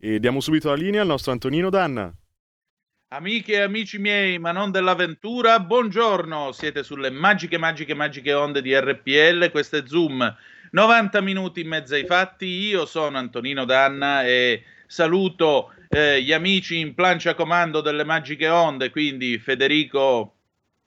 E diamo subito la linea al nostro Antonino Danna. Amiche e amici miei, ma non dell'avventura, buongiorno. Siete sulle magiche, magiche, magiche onde di RPL. Questo è Zoom. 90 minuti in mezzo ai fatti. Io sono Antonino Danna e saluto eh, gli amici in plancia comando delle magiche onde, quindi Federico,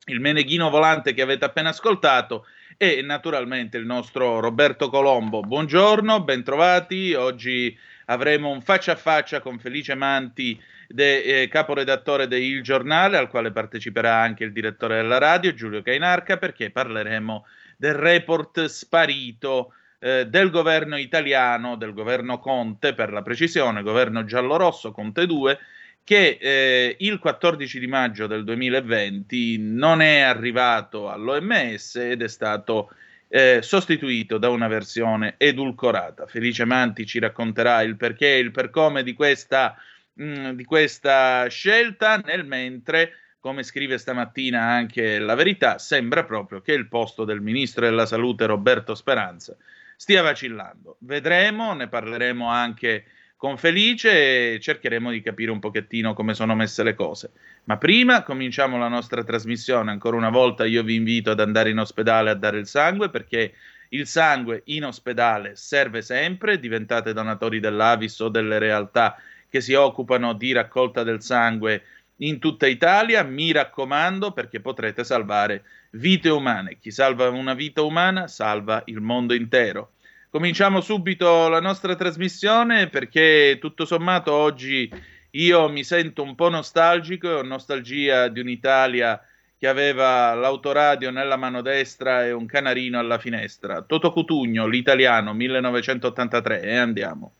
il meneghino volante che avete appena ascoltato, e naturalmente il nostro Roberto Colombo. Buongiorno, bentrovati. Oggi avremo un faccia a faccia con Felice Manti, de, eh, caporedattore de Il Giornale, al quale parteciperà anche il direttore della radio, Giulio Cainarca, perché parleremo del report sparito eh, del governo italiano, del governo Conte, per la precisione, governo giallorosso Conte 2, che eh, il 14 di maggio del 2020 non è arrivato all'OMS ed è stato eh, sostituito da una versione edulcorata. Felice Manti ci racconterà il perché e il per come di questa, mh, mm, di questa scelta, nel mentre, come scrive stamattina anche la verità, sembra proprio che il posto del ministro della salute Roberto Speranza stia vacillando. Vedremo, ne parleremo anche con Felice e cercheremo di capire un pochettino come sono messe le cose. Ma prima cominciamo la nostra trasmissione. Ancora una volta io vi invito ad andare in ospedale a dare il sangue perché il sangue in ospedale serve sempre. Diventate donatori dell'Avis o delle realtà che si occupano di raccolta del sangue in tutta Italia. Mi raccomando perché potrete salvare vite umane. Chi salva una vita umana salva il mondo intero. Cominciamo subito la nostra trasmissione perché tutto sommato oggi io mi sento un po' nostalgico, ho nostalgia di un'Italia che aveva l'autoradio nella mano destra e un canarino alla finestra. Toto Cutugno, l'italiano, 1983, e andiamo.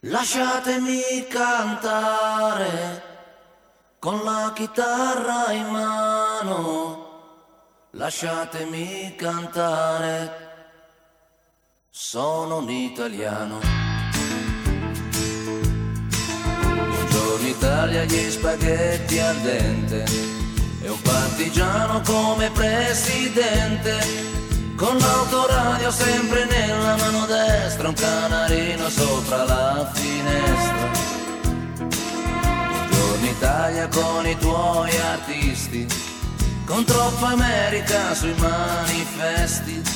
Lasciatemi cantare con la chitarra in mano, lasciatemi cantare sono un italiano. Buongiorno Italia, gli spaghetti al dente e un partigiano come presidente. Con l'autoradio sempre nella mano destra, un canarino sopra la finestra. Buongiorno Italia con i tuoi artisti, con troppa America sui manifesti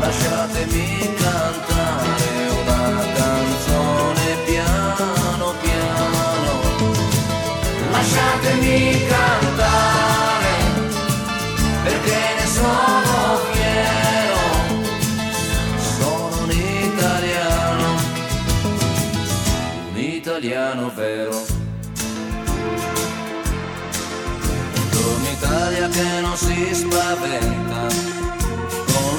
lasciatemi cantare una canzone piano piano, lasciatemi cantare perché ne sono fiero, sono un italiano, un italiano vero. Buongiorno Italia che non si spaventa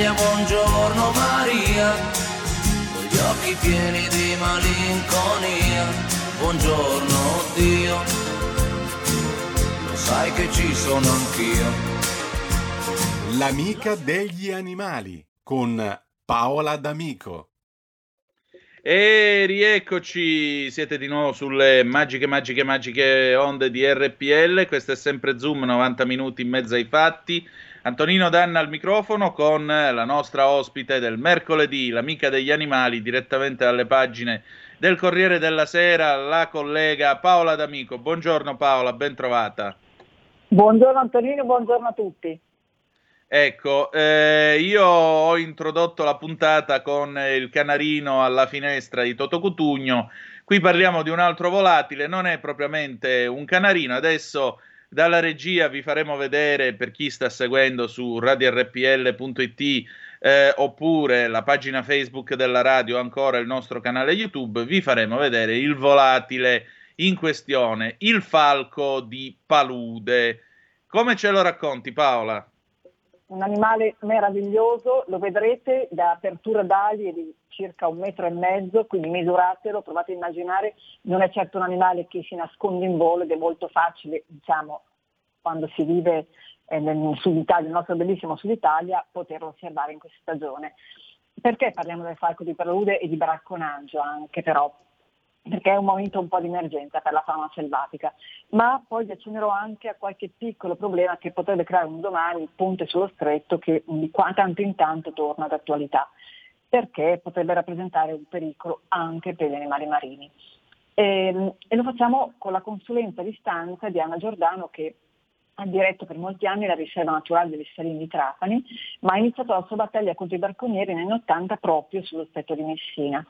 sveglia, buongiorno Maria, con gli occhi pieni di malinconia, buongiorno Dio, lo sai che ci sono anch'io. L'amica degli animali con Paola D'Amico. E rieccoci, siete di nuovo sulle magiche, magiche, magiche onde di RPL, questo è sempre Zoom, 90 minuti in mezzo ai fatti. Antonino Danna al microfono con la nostra ospite del mercoledì, l'amica degli animali, direttamente dalle pagine del Corriere della Sera, la collega Paola D'Amico. Buongiorno Paola, ben trovata. Buongiorno Antonino, buongiorno a tutti. Ecco, eh, io ho introdotto la puntata con il canarino alla finestra di Toto Cutugno. Qui parliamo di un altro volatile, non è propriamente un canarino. Adesso dalla regia vi faremo vedere per chi sta seguendo su radiorpl.it eh, oppure la pagina Facebook della radio, ancora il nostro canale YouTube, vi faremo vedere il volatile in questione, il falco di palude. Come ce lo racconti Paola? un animale meraviglioso, lo vedrete da apertura d'ali è di circa un metro e mezzo, quindi misuratelo, provate a immaginare, non è certo un animale che si nasconde in volo ed è molto facile, diciamo, quando si vive eh, nel Sud Italia, nel nostro bellissimo Sud Italia, poterlo osservare in questa stagione. Perché parliamo del falco di Perude e di bracconaggio anche però? perché è un momento un po' di emergenza per la fauna selvatica, ma poi vi accennerò anche a qualche piccolo problema che potrebbe creare un domani il ponte sullo stretto che di tanto in tanto torna d'attualità, perché potrebbe rappresentare un pericolo anche per gli animali marini. E, ehm, e lo facciamo con la consulenza di stanza di Anna Giordano che ha diretto per molti anni la riserva naturale delle Salini di Trapani, ma ha iniziato la sua battaglia contro i barconieri negli anni 80 proprio sullo stretto di Messina.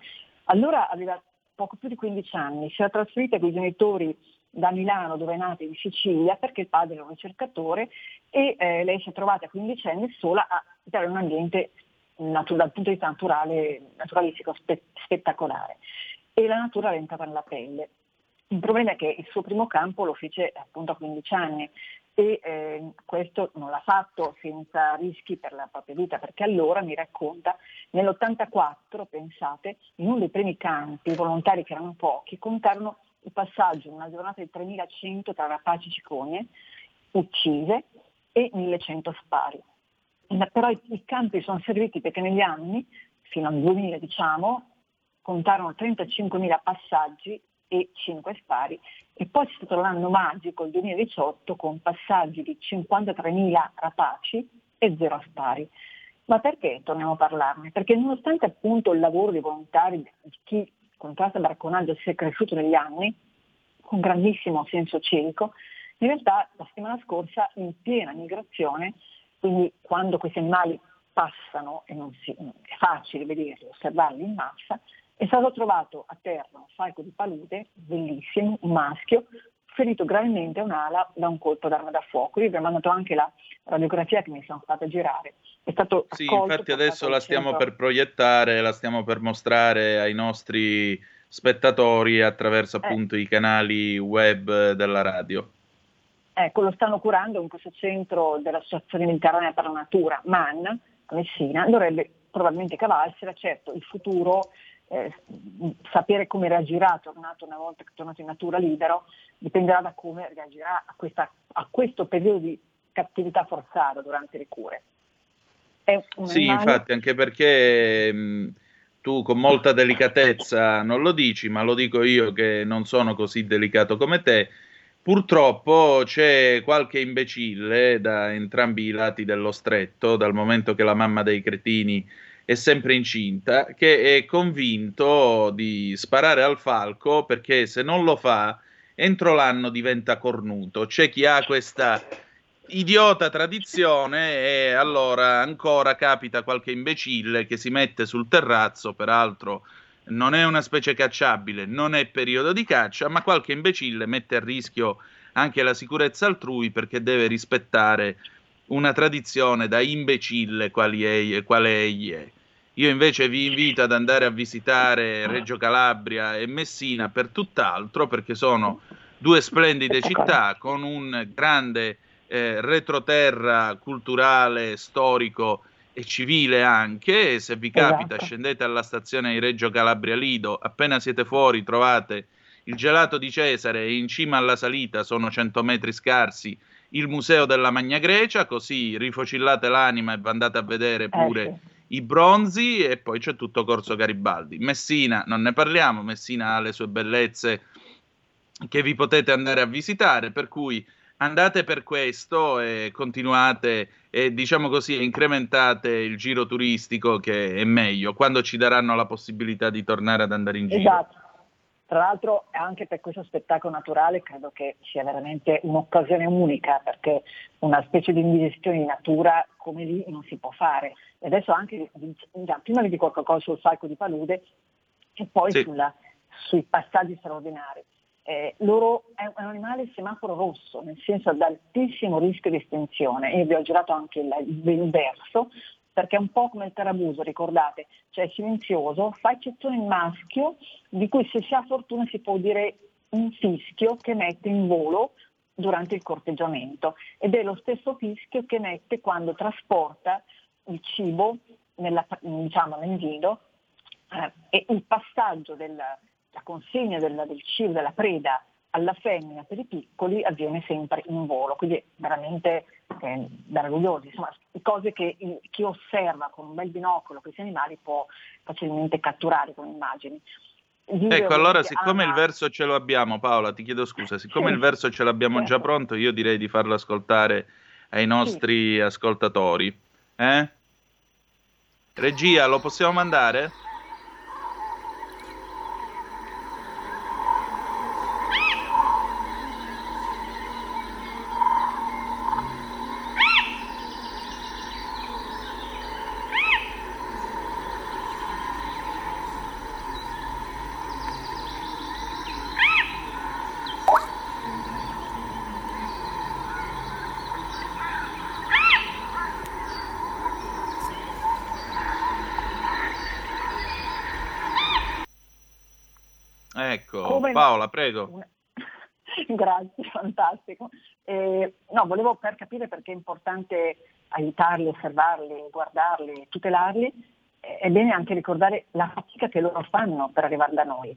Allora aveva poco più di 15 anni, si era trasferita con i genitori da Milano dove è nata in Sicilia perché il padre era un ricercatore e eh, lei si è trovata a 15 anni sola a dare un ambiente natu- dal punto di vista naturale, naturalistico spe- spettacolare e la natura è nella pelle. Il problema è che il suo primo campo lo fece appunto a 15 anni e eh, questo non l'ha fatto senza rischi per la propria vita, perché allora mi racconta, nell'84, pensate, in uno dei primi campi, i volontari che erano pochi, contarono il passaggio in una giornata di 3100 tra rapaci e cicogne uccise e 1100 spari. Però i, campi sono serviti perché negli anni, fino al 2000 diciamo, contarono 35.000 passaggi e 5 spari e poi c'è stato l'anno magico, il 2018, con passaggi di 53.000 rapaci e 0 spari. Ma perché torniamo a parlarne? Perché nonostante appunto il lavoro dei volontari, di chi contrasta il bracconaggio sia cresciuto negli anni, con grandissimo senso civico, in realtà la settimana scorsa in piena migrazione, quindi quando questi animali passano e non si, è facile vederli, osservarli in massa, è stato trovato a terra un falco di palude, bellissimo, un maschio, ferito gravemente a un'ala da un colpo d'arma da fuoco. Io vi ho mandato anche la radiografia che mi sono fatta girare. È stato sì, infatti adesso la stiamo per proiettare, la stiamo per mostrare ai nostri spettatori attraverso eh. appunto eh. i canali web della radio. Ecco, lo stanno curando in questo centro dell'Associazione Mediterranea per la Natura, MAN, a Messina, dovrebbe probabilmente cavarsela, certo il futuro eh, sapere come reagirà tornato una volta che è tornato in natura libero dipenderà da come reagirà a, questa, a questo periodo di cattività forzata durante le cure. Sì, animale... infatti, anche perché mh, tu con molta delicatezza non lo dici, ma lo dico io che non sono così delicato come te. Purtroppo c'è qualche imbecille da entrambi i lati dello stretto, dal momento che la mamma dei cretini è sempre incinta, che è convinto di sparare al falco perché se non lo fa, entro l'anno diventa cornuto. C'è chi ha questa idiota tradizione e allora ancora capita qualche imbecille che si mette sul terrazzo, peraltro non è una specie cacciabile, non è periodo di caccia, ma qualche imbecille mette a rischio anche la sicurezza altrui perché deve rispettare una tradizione da imbecille quale egli è. Io invece vi invito ad andare a visitare Reggio Calabria e Messina per tutt'altro, perché sono due splendide città con un grande eh, retroterra culturale, storico e civile anche, se vi capita Esatto. scendete alla stazione di Reggio Calabria Lido, appena siete fuori trovate il gelato di Cesare e in cima alla salita sono 100 metri scarsi il museo della Magna Grecia, così rifocillate l'anima e andate a vedere pure Eh, sì. i bronzi e poi c'è tutto Corso Garibaldi. Messina, non ne parliamo, Messina ha le sue bellezze che vi potete andare a visitare, per cui andate per questo e continuate e diciamo così incrementate il giro turistico che è meglio quando ci daranno la possibilità di tornare ad andare in giro. Esatto. Tra l'altro anche per questo spettacolo naturale credo che sia veramente un'occasione unica perché una specie di indigestione di natura come lì non si può fare. E adesso anche, già, prima vi dico qualcosa sul falco di palude e poi Sì. sulla- sui passaggi straordinari. Eh, loro è un animale semaforo rosso, nel senso ad altissimo rischio di estinzione. Io vi ho girato anche il, il verso, perché è un po' come il tarabuso, ricordate, cioè è silenzioso, fa eccezione il maschio, di cui se si ha fortuna si può dire un fischio che mette in volo durante il corteggiamento ed è lo stesso fischio che mette quando trasporta il cibo nella, diciamo, nel nido eh, e il passaggio della la consegna del, del cibo, della preda alla femmina per i piccoli avviene sempre in volo, quindi veramente eh, meravigliosi, insomma cose che il- chi osserva con un bel binocolo questi animali può facilmente catturare con immagini. Vive Ecco, allora siccome il ama- verso ce lo abbiamo, Paola, ti chiedo scusa, siccome Sì. il verso ce l'abbiamo già Certo. pronto, io direi di farlo ascoltare ai nostri ascoltatori. Eh? Regia, lo possiamo mandare? Come- Paola, prego. Una- Grazie, fantastico. Eh, no, volevo per capire perché è importante aiutarli, osservarli, guardarli, tutelarli, eh, è bene anche ricordare la fatica che loro fanno per arrivare da noi,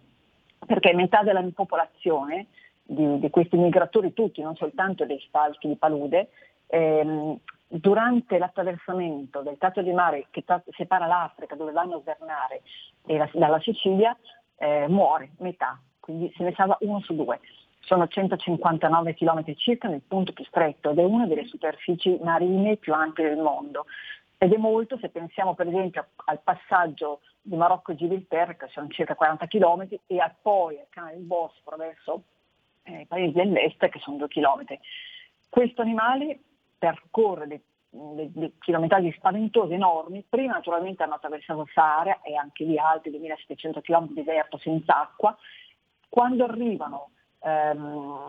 perché metà della popolazione di, di questi migratori tutti, non soltanto dei falchi di palude, ehm, durante l'attraversamento del tratto di mare che tra- separa l'Africa, dove vanno a svernare, la- dalla Sicilia, eh, muore metà, quindi se ne salva uno su due. Sono 159 km circa nel punto più stretto ed è una delle superfici marine più ampie del mondo. Ed è molto se pensiamo per esempio al passaggio di Marocco e Gibilterra, che sono circa 40 km, e a poi al canale del Bosforo verso eh, i paesi dell'est, che sono 2 km. Questo animale percorre dei, dei, dei chilometraggi spaventosi enormi, prima naturalmente hanno attraversato Sahara e anche lì altri 2700 km di deserto senza acqua, quando arrivano ehm,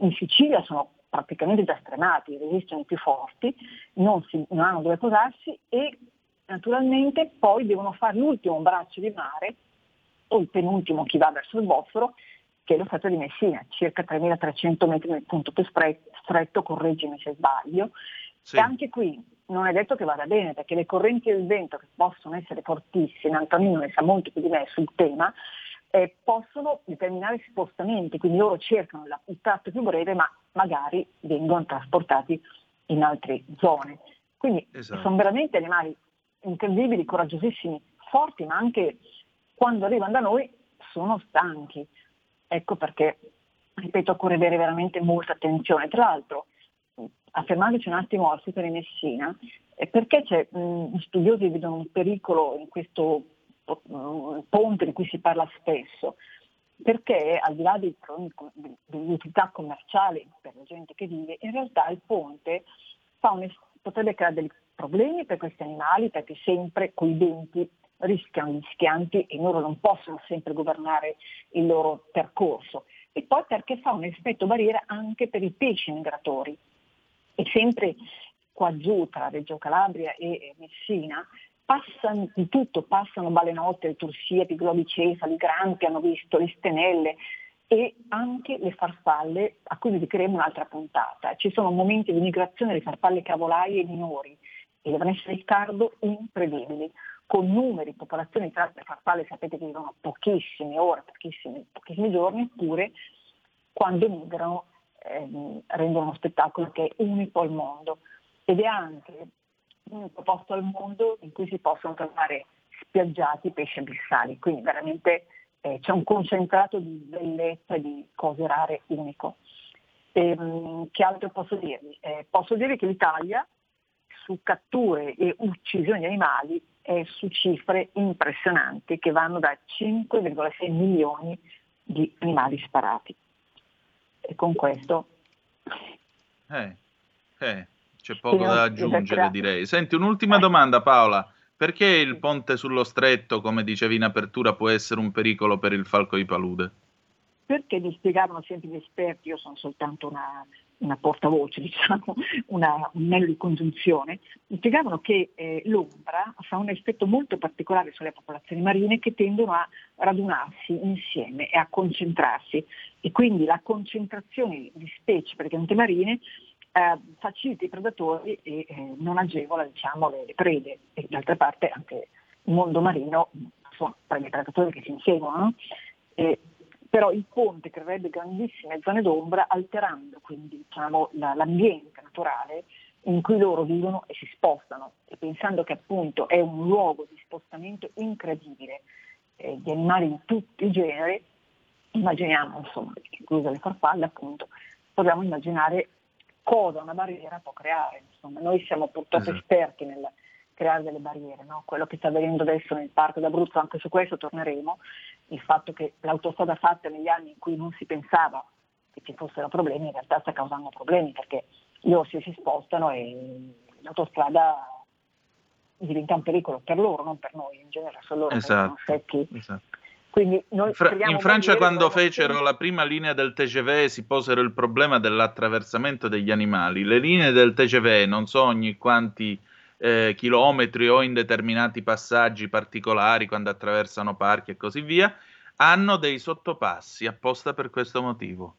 in Sicilia sono praticamente già stremati, resistono i più forti, non, si- non hanno dove posarsi e naturalmente poi devono fare l'ultimo braccio di mare, o il penultimo chi va verso il Bosforo, che è lo stato di Messina, circa 3.300 metri nel punto più stretto, correggimi se sbaglio. Sì. E anche qui non è detto che vada bene, perché le correnti del vento, che possono essere fortissime, Antonino ne sa molto più di me sul tema, eh, possono determinare spostamenti, quindi loro cercano la- il tratto più breve, ma magari vengono trasportati in altre zone. Quindi Esatto. sono veramente animali incredibili, coraggiosissimi, forti, ma anche quando arrivano da noi sono stanchi. Ecco perché, ripeto, occorre avere veramente molta attenzione. Tra l'altro, affermandoci un attimo al sito di Messina, eh, perché c'è, mh, gli studiosi vedono un pericolo in questo ponte di cui si parla spesso? Perché al di là dei problemi com- di- di utilità commerciali per la gente che vive, in realtà il ponte un potrebbe creare dei problemi per questi animali perché sempre coi denti rischiano gli schianti e loro non possono sempre governare il loro percorso. E poi perché fa un effetto barriera anche per i pesci migratori. E sempre qua giù tra Reggio Calabria e Messina passano di tutto, passano balenotte, tursiepi, globicefali, granti, hanno visto le stenelle e anche le farfalle a cui dedicheremo un'altra puntata. Ci sono momenti di migrazione delle farfalle cavolaie minori e devono essere ritardo incredibili, con numeri, popolazioni di tratte farfalle, sapete che vivono pochissime ore, pochissimi, pochissimi giorni, eppure quando migrano ehm, rendono uno spettacolo che è unico al mondo ed è anche l'unico posto al mondo in cui si possono trovare spiaggiati pesci abissali, quindi veramente eh, c'è un concentrato di bellezza e di cose rare unico. E, ehm, che altro posso dirvi? Eh, posso dirvi che l'Italia su catture e uccisioni di animali è su cifre impressionanti che vanno da 5,6 milioni di animali sparati. E con questo... Eh, eh, c'è poco da aggiungere direi. Senti, un'ultima domanda Paola. Perché il ponte sullo stretto, come dicevi in apertura, può essere un pericolo per il falco di palude? Perché mi spiegavano sempre gli esperti, io sono soltanto una, una portavoce, diciamo, una, un anello di congiunzione, mi spiegavano che eh, l'ombra fa un effetto molto particolare sulle popolazioni marine che tendono a radunarsi insieme e a concentrarsi e quindi la concentrazione di specie praticamente marine eh, facilita i predatori e eh, non agevola diciamo, le, le, prede e d'altra parte anche il mondo marino sono i predatori che si inseguono. Eh, però il ponte creerebbe grandissime zone d'ombra alterando quindi diciamo, la, l'ambiente naturale in cui loro vivono e si spostano e pensando che appunto è un luogo di spostamento incredibile eh, di animali di tutti i generi, immaginiamo insomma, incluse le farfalle appunto, possiamo immaginare cosa una barriera può creare. Insomma, noi siamo purtroppo esatto. esperti nel creare delle barriere, no? quello che sta avvenendo adesso nel parco d'Abruzzo, anche su questo torneremo, il fatto che l'autostrada fatta negli anni in cui non si pensava che ci fossero problemi, in realtà sta causando problemi perché gli orsi si spostano e l'autostrada diventa un pericolo per loro, non per noi, in genere sono loro esatto. che sono secchi. Esatto. Fra- in Francia quando fecero la prima linea del TGV si posero il problema dell'attraversamento degli animali. Le linee del TGV non so ogni quanti eh, chilometri o in determinati passaggi particolari quando attraversano parchi e così via, hanno dei sottopassi apposta per questo motivo.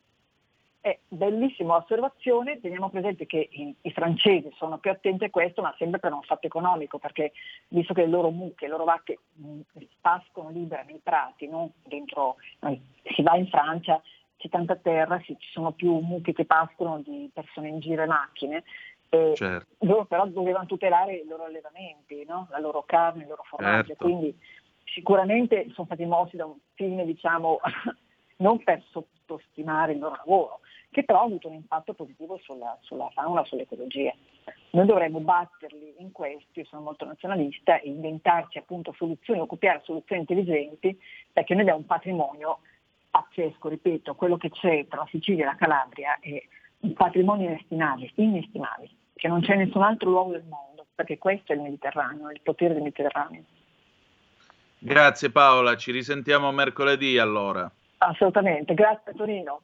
È bellissima osservazione, teniamo presente che i, i, francesi sono più attenti a questo, ma sempre per un fatto economico, perché visto che le loro mucche, le loro vacche mh, pascono libere nei prati, no? dentro, noi, si va in Francia, c'è tanta terra, ci sono più mucche che pascono di persone in giro e macchine, e certo. loro però dovevano tutelare i loro allevamenti, no? la loro carne, il loro formaggio, certo. quindi sicuramente sono stati mossi da un fine, diciamo, non per sottostimare il loro lavoro, che però ha avuto un impatto positivo sulla, sulla fauna, sull'ecologia. Noi dovremmo batterli in questo, io sono molto nazionalista, e inventarci appunto soluzioni, occupare soluzioni intelligenti, perché noi abbiamo un patrimonio pazzesco, ripeto, quello che c'è tra la Sicilia e la Calabria è un patrimonio inestimabile, inestimabile, che non c'è nessun altro luogo del mondo, perché questo è il Mediterraneo, il potere del Mediterraneo. Grazie Paola, ci risentiamo mercoledì allora. Assolutamente, grazie Torino.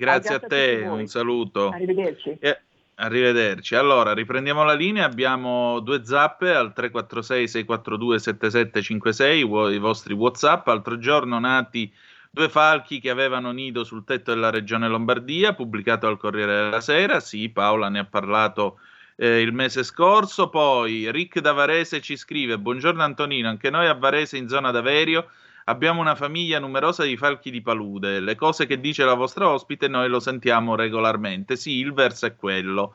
Grazie a, te, a un saluto. Arrivederci. E, arrivederci. Allora, riprendiamo la linea, abbiamo due zappe al 346 642 7756, i vostri Whatsapp, altro giorno nati due falchi che avevano nido sul tetto della regione Lombardia, pubblicato al Corriere della Sera, sì, Paola ne ha parlato eh, il mese scorso, poi Rick da Varese ci scrive, buongiorno Antonino, anche noi a Varese in zona d'Averio Abbiamo una famiglia numerosa di falchi di palude. Le cose che dice la vostra ospite noi lo sentiamo regolarmente. Sì, il verso è quello.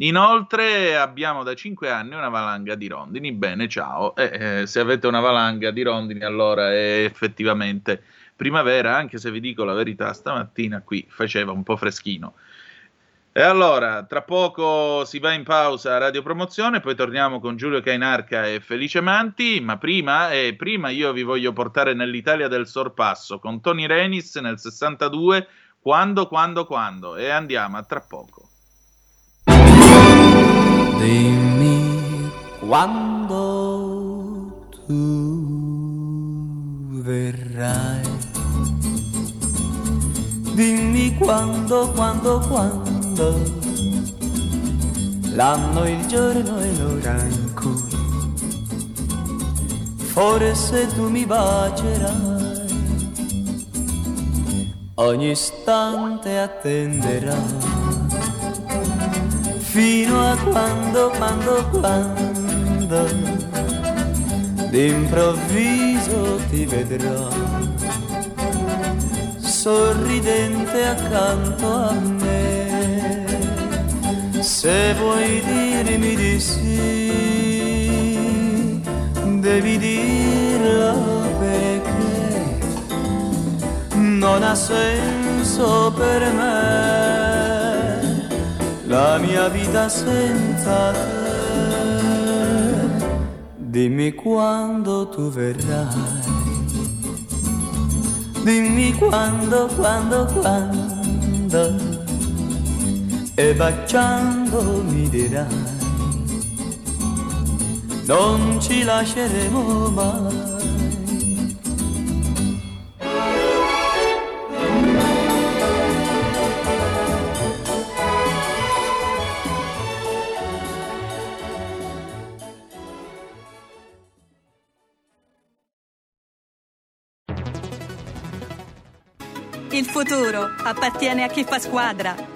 Inoltre abbiamo da 5 anni una valanga di rondini. Bene, ciao. Eh, eh, se avete una valanga di rondini allora è effettivamente primavera, anche se vi dico la verità, stamattina qui faceva un po' freschino. E allora, tra poco si va in pausa a Radio Promozione, poi torniamo con Giulio Cainarca e Felice Manti, ma prima, eh, prima io vi voglio portare nell'Italia del sorpasso con Tony Renis nel 62, quando, quando, quando, e andiamo a tra poco. Dimmi quando tu verrai. Dimmi quando, quando, quando mondo, l'anno, il giorno e l'ora in cui forse tu mi bacerai, ogni istante attenderai, fino a quando, quando, quando d'improvviso ti vedrò sorridente accanto a me. Se vuoi dirmi di sì, devi dirlo perché non ha senso per me la mia vita senza te. Dimmi quando tu verrai. Dimmi quando, quando, quando. E baciando mi dirai. Non ci lasceremo mai. Il futuro appartiene a chi fa squadra.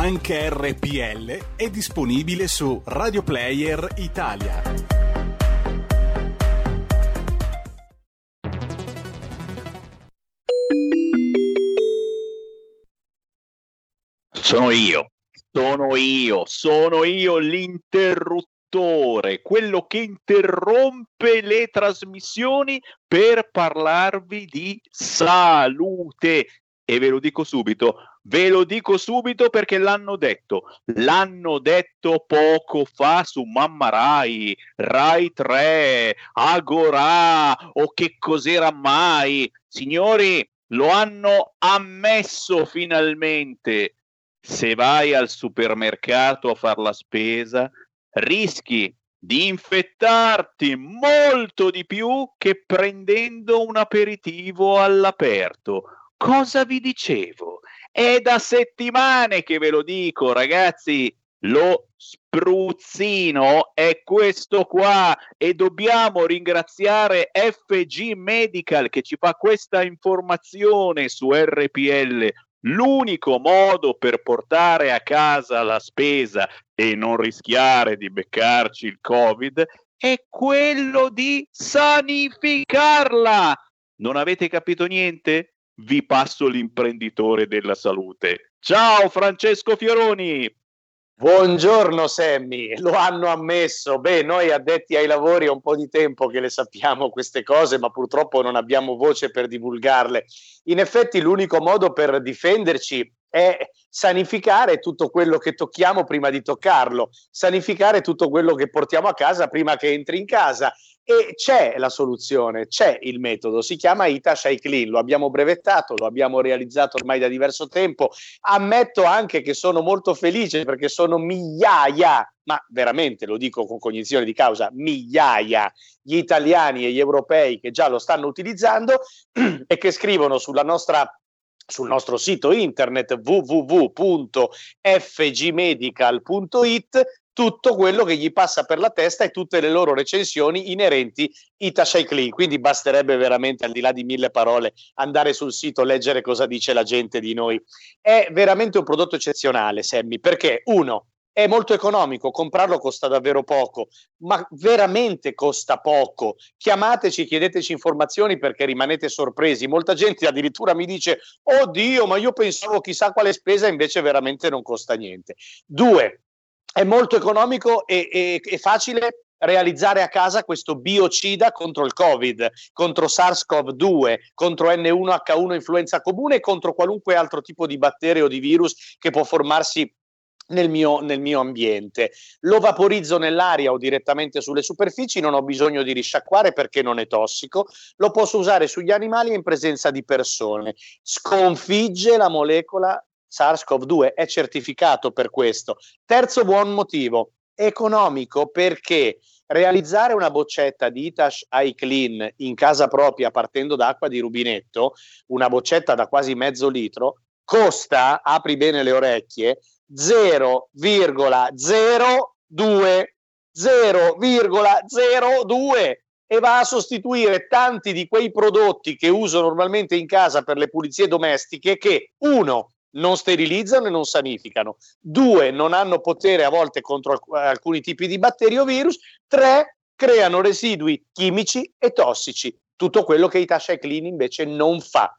Anche RPL è disponibile su Radio Player Italia. Sono io, sono io, sono io l'interruttore, quello che interrompe le trasmissioni per parlarvi di salute. E ve lo dico subito, ve lo dico subito perché l'hanno detto, l'hanno detto poco fa su Mamma Rai, Rai 3, Agora o che cos'era mai. Signori, lo hanno ammesso finalmente se vai al supermercato a fare la spesa, rischi di infettarti molto di più che prendendo un aperitivo all'aperto. Cosa vi dicevo? È da settimane che ve lo dico, ragazzi. Lo spruzzino è questo qua e dobbiamo ringraziare FG Medical che ci fa questa informazione su RPL L'unico modo per portare a casa la spesa e non rischiare di beccarci il Covid è quello di sanificarla. Non avete capito niente? Vi passo l'imprenditore della salute. Ciao Francesco Fioroni. Buongiorno Sammy, lo hanno ammesso. Beh, noi addetti ai lavori è un po' di tempo che le sappiamo queste cose, ma purtroppo non abbiamo voce per divulgarle. In effetti l'unico modo per difenderci è sanificare tutto quello che tocchiamo prima di toccarlo, sanificare tutto quello che portiamo a casa prima che entri in casa. E c'è la soluzione, c'è il metodo, si chiama Itash Clean, lo abbiamo brevettato, lo abbiamo realizzato ormai da diverso tempo. Ammetto anche che sono molto felice perché sono migliaia, ma veramente lo dico con cognizione di causa, migliaia gli italiani e gli europei che già lo stanno utilizzando e che scrivono sulla nostra sul nostro sito internet www.fgmedical.it tutto quello che gli passa per la testa e tutte le loro recensioni inerenti Ita Clean. Quindi basterebbe veramente, al di là di mille parole, andare sul sito, leggere cosa dice la gente di noi. È veramente un prodotto eccezionale, Sammy, perché uno, è molto economico, comprarlo costa davvero poco, ma veramente costa poco. Chiamateci, chiedeteci informazioni perché rimanete sorpresi. Molta gente addirittura mi dice, oddio, ma io pensavo chissà quale spesa, invece veramente non costa niente. Due, è molto economico e, e, e facile realizzare a casa questo biocida contro il Covid, contro SARS-CoV-2, contro N1H1 influenza comune e contro qualunque altro tipo di batterio o di virus che può formarsi nel mio, nel mio, ambiente. Lo vaporizzo nell'aria o direttamente sulle superfici, non ho bisogno di risciacquare perché non è tossico. Lo posso usare sugli animali in presenza di persone. Sconfigge la molecola SARS-CoV-2, è certificato per questo. Terzo buon motivo, economico perché realizzare una boccetta di Itash iClean in casa propria partendo da acqua di rubinetto, una boccetta da quasi mezzo litro, costa, apri bene le orecchie, 0,02 0,02 e va a sostituire tanti di quei prodotti che uso normalmente in casa per le pulizie domestiche che uno non sterilizzano e non sanificano, due non hanno potere a volte contro alcuni tipi di batteri o virus, tre creano residui chimici e tossici, tutto quello che Itasha Clean invece non fa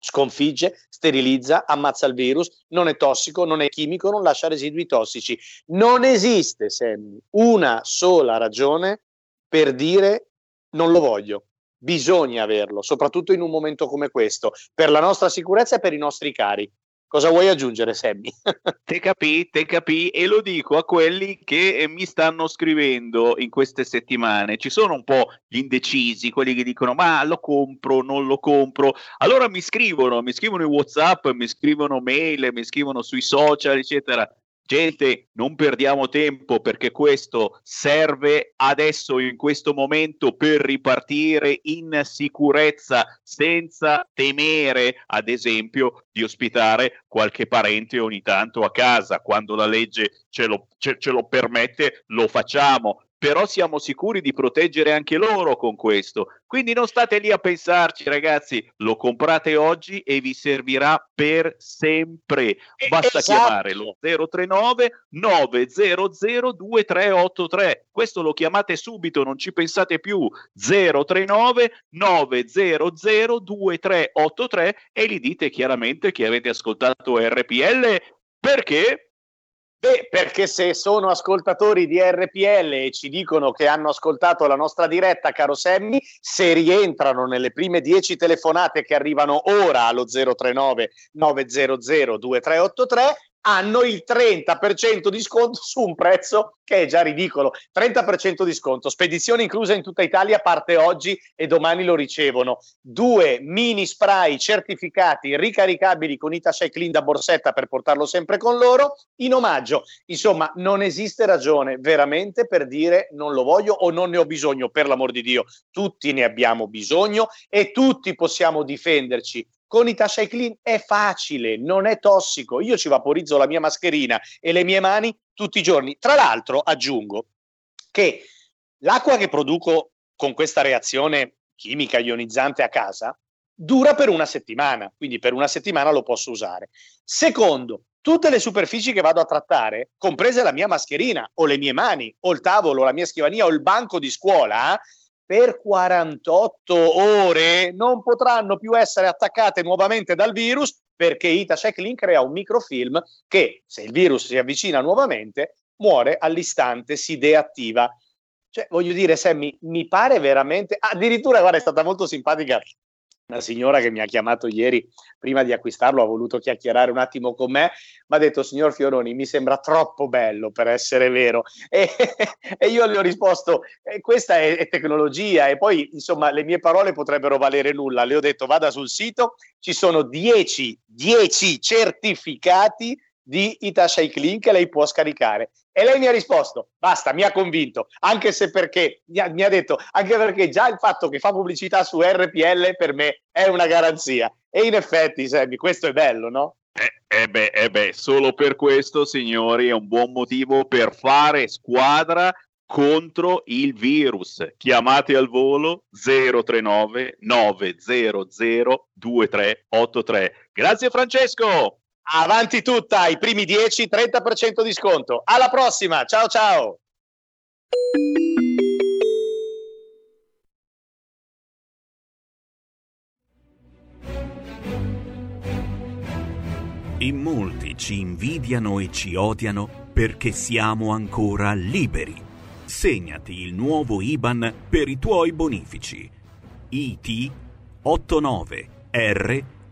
sconfigge, sterilizza, ammazza il virus, non è tossico, non è chimico, non lascia residui tossici. Non esiste, Sammy, una sola ragione per dire non lo voglio. Bisogna averlo, soprattutto in un momento come questo, per la nostra sicurezza e per i nostri cari. Cosa vuoi aggiungere, Sammy? te capì, te capì, e lo dico a quelli che eh, mi stanno scrivendo in queste settimane. Ci sono un po' gli indecisi, quelli che dicono ma lo compro, non lo compro. Allora mi scrivono, mi scrivono in WhatsApp, mi scrivono mail, mi scrivono sui social, eccetera. Gente, non perdiamo tempo perché questo serve adesso, in questo momento, per ripartire in sicurezza, senza temere, ad esempio, di ospitare qualche parente ogni tanto a casa. Quando la legge ce lo, ce, ce lo permette, lo facciamo però siamo sicuri di proteggere anche loro con questo. Quindi non state lì a pensarci, ragazzi, lo comprate oggi e vi servirà per sempre. Basta esatto. chiamare lo 039 900 2383. Questo lo chiamate subito, non ci pensate più. 039 900 2383 e gli dite chiaramente che avete ascoltato RPL perché Beh, perché se sono ascoltatori di RPL e ci dicono che hanno ascoltato la nostra diretta, caro Sammy, se rientrano nelle prime 10 telefonate che arrivano ora allo 039 900 2383, hanno il 30% di sconto su un prezzo che è già ridicolo. 30% di sconto, spedizione inclusa in tutta Italia, parte oggi e domani lo ricevono. Due mini spray certificati ricaricabili con Itacia Clean da borsetta per portarlo sempre con loro in omaggio. Insomma, non esiste ragione veramente per dire non lo voglio o non ne ho bisogno, per l'amor di Dio. Tutti ne abbiamo bisogno e tutti possiamo difenderci con i Tasha Clean è facile, non è tossico. Io ci vaporizzo la mia mascherina e le mie mani tutti i giorni. Tra l'altro, aggiungo che l'acqua che produco con questa reazione chimica ionizzante a casa dura per una settimana, quindi per una settimana lo posso usare. Secondo, tutte le superfici che vado a trattare, comprese la mia mascherina o le mie mani o il tavolo, la mia scrivania o il banco di scuola, per 48 ore non potranno più essere attaccate nuovamente dal virus perché Itacheck Link crea un microfilm che, se il virus si avvicina nuovamente, muore all'istante, si deattiva. Cioè, voglio dire, Sammy, mi pare veramente... Addirittura, guarda, è stata molto simpatica una signora che mi ha chiamato ieri prima di acquistarlo, ha voluto chiacchierare un attimo con me, mi ha detto signor Fioroni mi sembra troppo bello per essere vero. E, e io le ho risposto eh, questa è, è, tecnologia e poi insomma le mie parole potrebbero valere nulla, le ho detto vada sul sito, ci sono 10, 10 certificati di Itasha Clean che lei può scaricare. E lei mi ha risposto, basta, mi ha convinto, anche se perché, mi ha, mi ha, detto, anche perché già il fatto che fa pubblicità su RPL per me è una garanzia. E in effetti, Sammy, questo è bello, no? Eh, eh, beh, eh beh, solo per questo, signori, è un buon motivo per fare squadra contro il virus. Chiamate al volo 039 900 2383. Grazie Francesco! Avanti tutta, i primi 10, 30% di sconto. Alla prossima, ciao ciao! In molti ci invidiano e ci odiano perché siamo ancora liberi. Segnati il nuovo IBAN per i tuoi bonifici. IT 89 R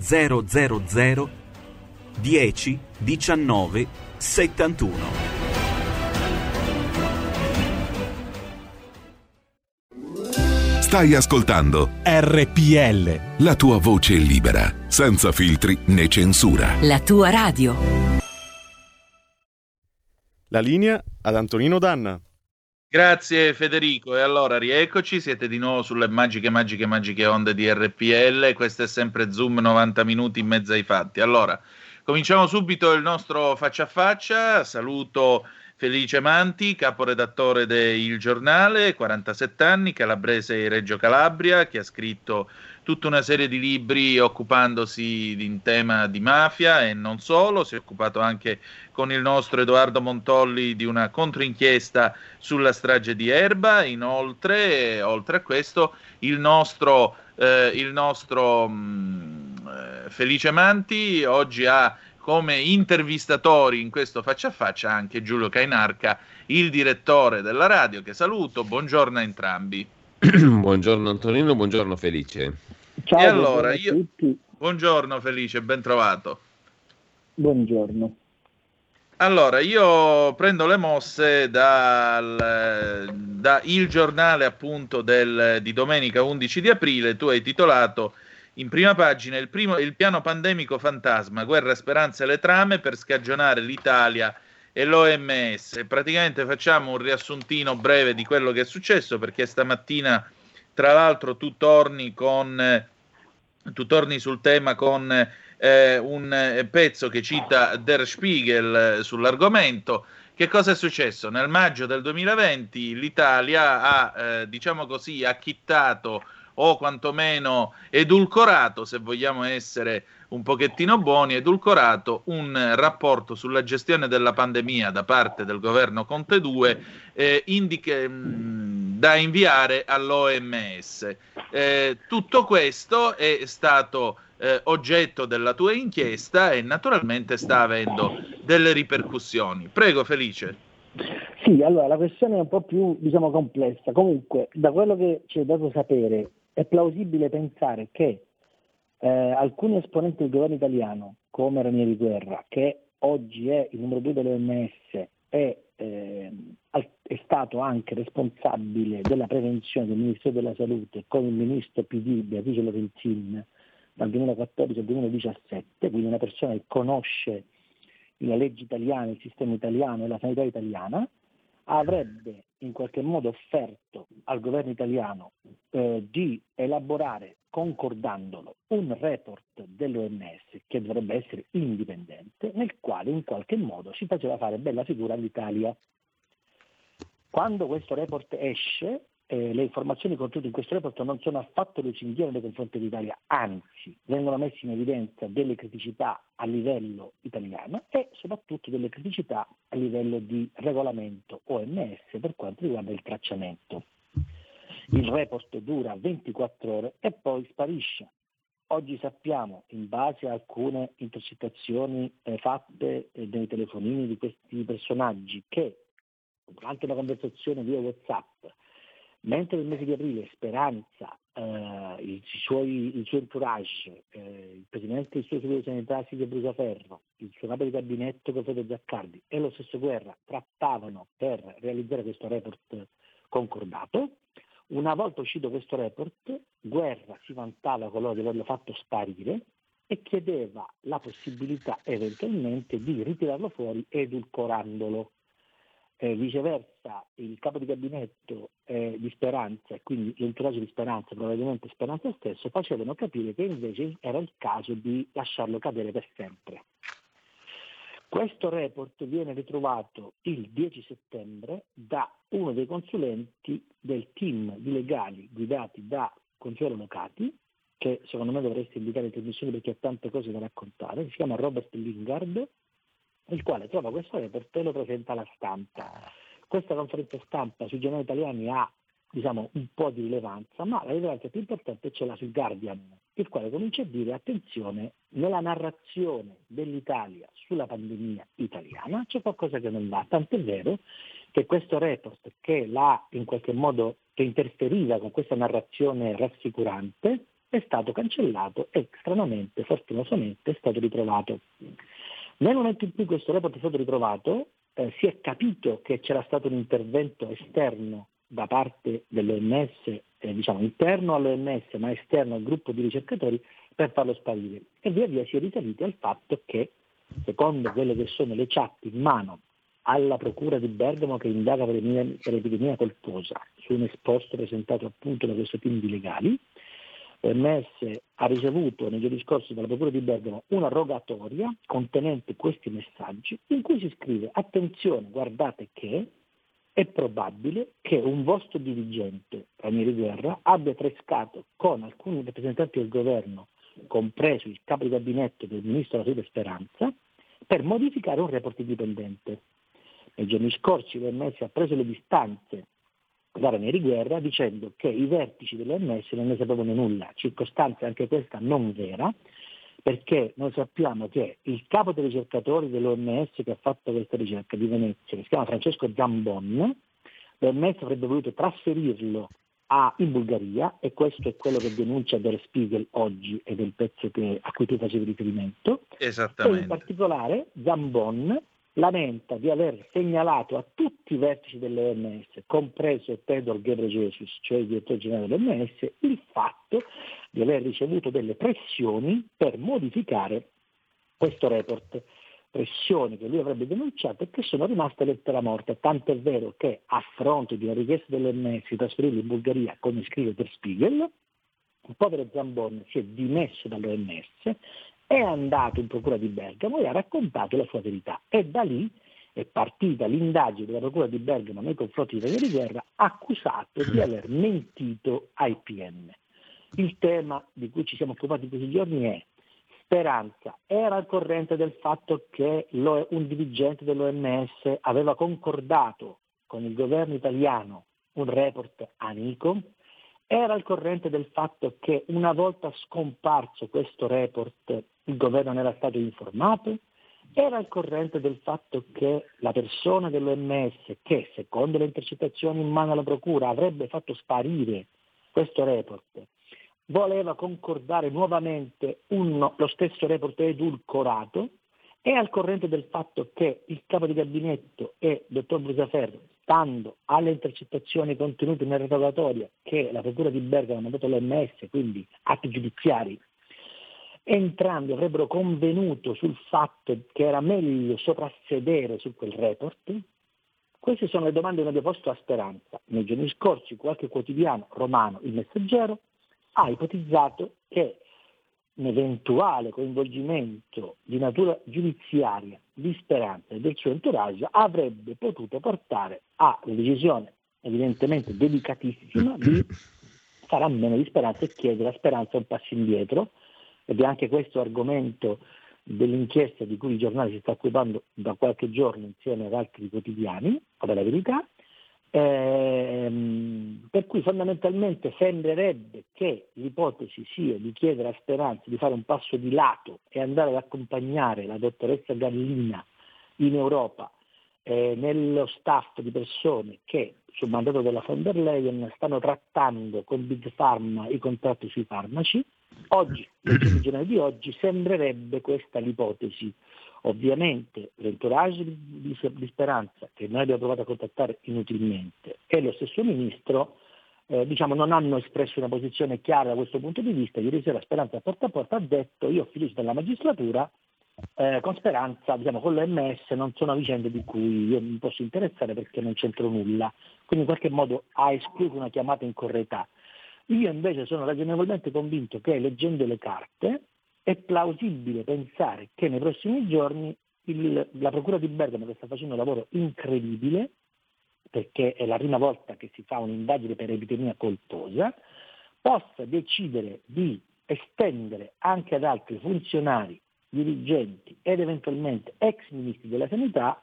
000 10 19 71 Stai ascoltando RPL. La tua voce libera, senza filtri né censura. La tua radio. La linea ad Antonino Danna. Grazie Federico. E allora rieccoci, siete di nuovo sulle magiche, magiche, magiche onde di RPL, questo è sempre Zoom 90 minuti in mezzo ai fatti. Allora, cominciamo subito il nostro faccia a faccia, saluto Felice Manti, caporedattore de Il Giornale, 47 anni, calabrese Reggio Calabria, che ha scritto tutta una serie di libri occupandosi in tema di mafia e non solo, si è occupato anche con il nostro Edoardo Montolli di una controinchiesta sulla strage di Erba, inoltre, oltre a questo, il nostro, eh, il nostro mh, eh, Felice Manti oggi ha come intervistatori in questo faccia a faccia anche Giulio Cainarca, il direttore della radio, che saluto. Buongiorno a entrambi. buongiorno Antonino, buongiorno Felice. Ciao, e allora io... Buongiorno Felice, ben trovato. Buongiorno. Allora, io prendo le mosse dal da il giornale appunto del, di domenica 11 di aprile, tu hai titolato in prima pagina il, primo, il piano pandemico fantasma, guerra, speranza e le trame per scagionare l'Italia e l'OMS. Praticamente facciamo un riassuntino breve di quello che è successo perché stamattina, tra l'altro, tu torni, con, tu torni sul tema con eh, un pezzo che cita Der Spiegel sull'argomento. Che cosa è successo? Nel maggio del 2020 l'Italia ha, eh, diciamo così, acchittato o quantomeno edulcorato, se vogliamo essere un pochettino buoni, edulcorato un rapporto sulla gestione della pandemia da parte del governo Conte 2 eh, indica, mh, da inviare all'OMS. Eh, tutto questo è stato eh, oggetto della tua inchiesta e naturalmente sta avendo delle ripercussioni. Prego Felice. Sì, allora la questione è un po' più diciamo, complessa. Comunque, da quello che ci è dato sapere, è plausibile pensare che eh, alcuni esponenti del governo italiano, come Ranieri Guerra, che oggi è il numero due dell'OMS, è, eh, è stato anche responsabile della prevenzione del Ministero della Salute con il ministro PD Beatrice Lorenzin dal 2014 al 2017, quindi una persona che conosce la legge italiana, il sistema italiano e la sanità italiana, avrebbe in qualche modo offerto al governo italiano eh, di elaborare, concordandolo, un report dell'OMS che dovrebbe essere indipendente, nel quale in qualche modo si faceva fare bella figura all'Italia. Quando questo report esce, eh, le informazioni contenute in questo report non sono affatto lusinghiere nei confronti dell'Italia, anzi vengono messe in evidenza delle criticità a livello italiano e soprattutto delle criticità a livello di regolamento OMS per quanto riguarda il tracciamento. Il report dura 24 ore e poi sparisce. Oggi sappiamo, in base a alcune intercettazioni eh, fatte eh, nei telefonini di questi personaggi, che durante una conversazione via WhatsApp Mentre nel mese di aprile Speranza, eh, il, suoi, il, suo entourage, eh, il Presidente del suo di Sanità Silvio Brusaferro, il suo capo di gabinetto Professor Zaccardi e lo stesso Guerra trattavano per realizzare questo report concordato, una volta uscito questo report, Guerra si vantava con loro di averlo fatto sparire e chiedeva la possibilità eventualmente di ritirarlo fuori edulcorandolo. Eh, viceversa, il capo di gabinetto eh, di Speranza e quindi l'entourage di Speranza, probabilmente Speranza stesso, facevano capire che invece era il caso di lasciarlo cadere per sempre. Questo report viene ritrovato il 10 settembre da uno dei consulenti del team di legali guidati da Consuelo Locati, che secondo me dovresti indicare in trasmissione perché ha tante cose da raccontare, si chiama Robert Lingard, il quale trova questo report e lo presenta alla stampa. Questa conferenza stampa sui giornali italiani ha diciamo, un po' di rilevanza, ma la rilevanza più importante ce l'ha sul Guardian, il quale comincia a dire attenzione, nella narrazione dell'Italia sulla pandemia italiana c'è qualcosa che non va, tant'è vero che questo report che l'ha in qualche modo che interferiva con questa narrazione rassicurante è stato cancellato e stranamente, fortunosamente, è stato ritrovato. Nel momento in cui questo report è stato ritrovato, eh, si è capito che c'era stato un intervento esterno da parte dell'OMS, eh, diciamo interno all'OMS ma esterno al gruppo di ricercatori per farlo sparire. E via via si è risaliti al fatto che secondo quelle che sono le chat in mano alla Procura di Bergamo che indaga per, epidemia, per epidemia colposa su un esposto presentato appunto da questo team di legali, l'OMS ha ricevuto nei giorni scorsi dalla Procura di Bergamo una rogatoria contenente questi messaggi in cui si scrive attenzione, guardate che è probabile che un vostro dirigente, Ranieri Guerra, abbia trescato con alcuni rappresentanti del governo, compreso il capo di gabinetto del ministro della Salute Speranza, per modificare un report indipendente. Nei giorni scorsi l'OMS ha preso le distanze da Ranieri Guerra dicendo che i vertici dell'OMS non ne sapevano nulla, circostanza anche questa non vera, perché noi sappiamo che il capo dei ricercatori dell'OMS che ha fatto questa ricerca di Venezia, che si chiama Francesco Zambon, l'OMS avrebbe voluto trasferirlo a, in Bulgaria e questo è quello che denuncia Der Spiegel oggi ed è il pezzo che, a cui tu facevi riferimento. Esattamente. E in particolare Zambon lamenta di aver segnalato a tutti i vertici dell'OMS, compreso Pedro Ghebreyesus, cioè il direttore generale dell'OMS, il fatto di aver ricevuto delle pressioni per modificare questo report. Pressioni che lui avrebbe denunciato e che sono rimaste lettera morta, tanto è vero che a fronte di una richiesta dell'OMS di trasferirlo in Bulgaria, come scrive Per Spiegel, il povero Zambon si è dimesso dall'OMS è andato in procura di Bergamo e ha raccontato la sua verità. E da lì è partita l'indagine della procura di Bergamo nei confronti di Daniele Guerra accusato di aver mentito ai PM. Il tema di cui ci siamo occupati in questi giorni è Speranza. Era al corrente del fatto che un dirigente dell'OMS aveva concordato con il governo italiano un report amico? Era al corrente del fatto che una volta scomparso questo report il governo non era stato informato? Era al corrente del fatto che la persona dell'OMS, che secondo le intercettazioni in mano alla Procura avrebbe fatto sparire questo report, voleva concordare nuovamente uno, lo stesso report edulcorato? È al corrente del fatto che il capo di gabinetto e dottor Brusaferro stando alle intercettazioni contenute nel rogatoria che la Procura di Bergamo ha mandato all'OMS, quindi atti giudiziari, entrambi avrebbero convenuto sul fatto che era meglio soprassedere su quel report? Queste sono le domande che abbiamo posto a Speranza. Nei giorni scorsi qualche quotidiano romano, il messaggero, ha ipotizzato che un eventuale coinvolgimento di natura giudiziaria di Speranza e del suo entourage avrebbe potuto portare alla decisione evidentemente delicatissima di fare a meno di Speranza e chiedere a Speranza un passo indietro ed è anche questo argomento dell'inchiesta di cui il giornale si sta occupando da qualche giorno insieme ad altri quotidiani, o della verità, Ehm, per cui fondamentalmente sembrerebbe che l'ipotesi sia di chiedere a Speranza di fare un passo di lato e andare ad accompagnare la dottoressa Gallina in Europa eh, nello staff di persone che sul mandato della von der Leyen stanno trattando con Big Pharma i contratti sui farmaci. Oggi, nel giorno di oggi, sembrerebbe questa l'ipotesi. Ovviamente l'entourage di, di, Speranza, che noi abbiamo provato a contattare inutilmente, e lo stesso Ministro eh, diciamo, non hanno espresso una posizione chiara da questo punto di vista. Ieri sera Speranza porta a porta ha detto io ho fiducia nella magistratura, eh, con Speranza, diciamo, con l'OMS non sono vicende di cui io mi posso interessare perché non c'entro nulla. Quindi in qualche modo ha escluso una chiamata in correità. Io invece sono ragionevolmente convinto che leggendo le carte è plausibile pensare che nei prossimi giorni il, la Procura di Bergamo, che sta facendo un lavoro incredibile, perché è la prima volta che si fa un'indagine per epidemia colposa, possa decidere di estendere anche ad altri funzionari, dirigenti ed eventualmente ex ministri della sanità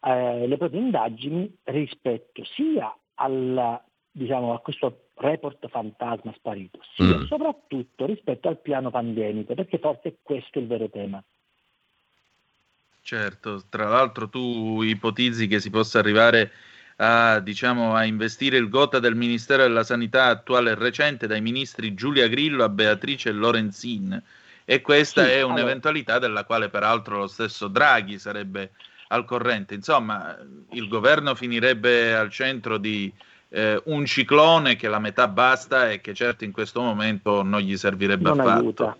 eh, le proprie indagini rispetto sia alla, diciamo, a questo report fantasma sparito, sia mm. soprattutto rispetto al piano pandemico, perché forse questo è il vero tema. Certo, tra l'altro tu ipotizzi che si possa arrivare a, diciamo, a investire il gota del Ministero della Sanità attuale e recente dai ministri Giulia Grillo a Beatrice Lorenzin e questa Sì, è allora- un'eventualità della quale peraltro lo stesso Draghi sarebbe al corrente. Insomma, il governo finirebbe al centro di eh, un ciclone che la metà basta e che certo in questo momento non gli servirebbe non affatto. aiuta.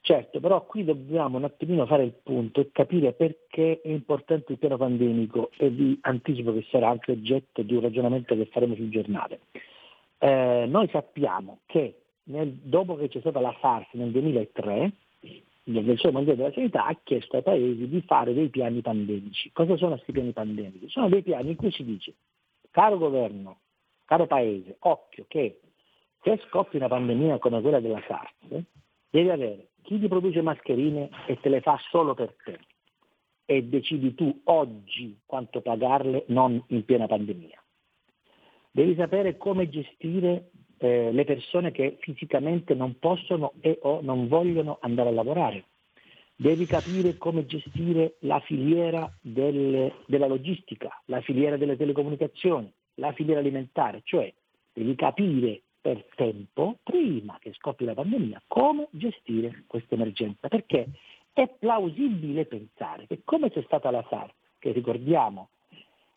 Certo, però qui dobbiamo un attimino fare il punto e capire perché è importante il piano pandemico e vi anticipo che sarà anche oggetto di un ragionamento che faremo sul giornale. Eh, noi sappiamo che nel- dopo che c'è stata la SARS nel 2003, l'Organizzazione Mondiale della Sanità ha chiesto ai paesi di fare dei piani pandemici. Cosa sono questi piani pandemici? Sono dei piani in cui si dice, caro governo, caro paese, occhio che se scoppia una pandemia come quella della SARS, devi avere chi ti produce mascherine e te le fa solo per te e decidi tu oggi quanto pagarle, non in piena pandemia. Devi sapere come gestire eh, le persone che fisicamente non possono e o non vogliono andare a lavorare. Devi capire come gestire la filiera del- della logistica, la filiera delle telecomunicazioni, la filiera alimentare, cioè devi capire per tempo, prima che scoppi la pandemia, come gestire questa emergenza, perché è plausibile pensare che come c'è stata la SARS, che ricordiamo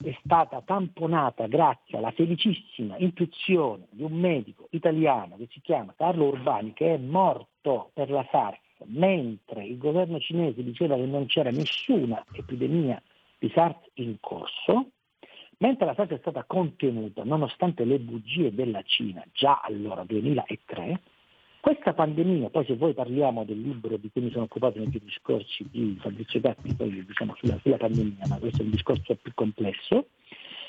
è stata tamponata grazie alla felicissima intuizione di un medico italiano che si chiama Carlo Urbani, che è morto per la SARS, mentre il governo cinese diceva che non c'era nessuna epidemia di SARS in corso, mentre la SARS è stata contenuta nonostante le bugie della Cina già allora 2003, questa pandemia, poi se voi parliamo del libro di cui mi sono occupato nei giorni scorsi di Fabrizio Gatti, poi diciamo sulla, sulla pandemia, ma questo è un discorso più complesso,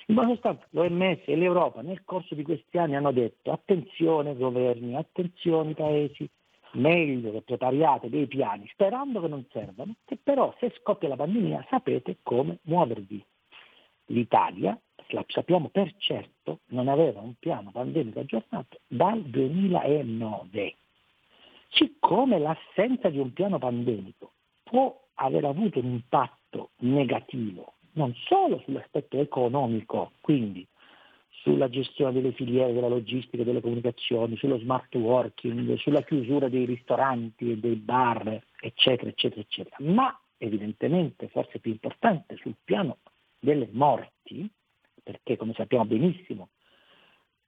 in buona sostanza l'OMS e l'Europa nel corso di questi anni hanno detto attenzione governi, attenzione paesi, meglio che prepariate dei piani, sperando che non servano, che però se scoppia la pandemia sapete come muovervi. L'Italia, sappiamo per certo, non aveva un piano pandemico aggiornato dal 2009. Siccome l'assenza di un piano pandemico può aver avuto un impatto negativo non solo sull'aspetto economico, quindi sulla gestione delle filiere, della logistica, delle comunicazioni, sullo smart working, sulla chiusura dei ristoranti e dei bar, eccetera, eccetera, eccetera, ma evidentemente, forse più importante, sul piano delle morti, perché come sappiamo benissimo,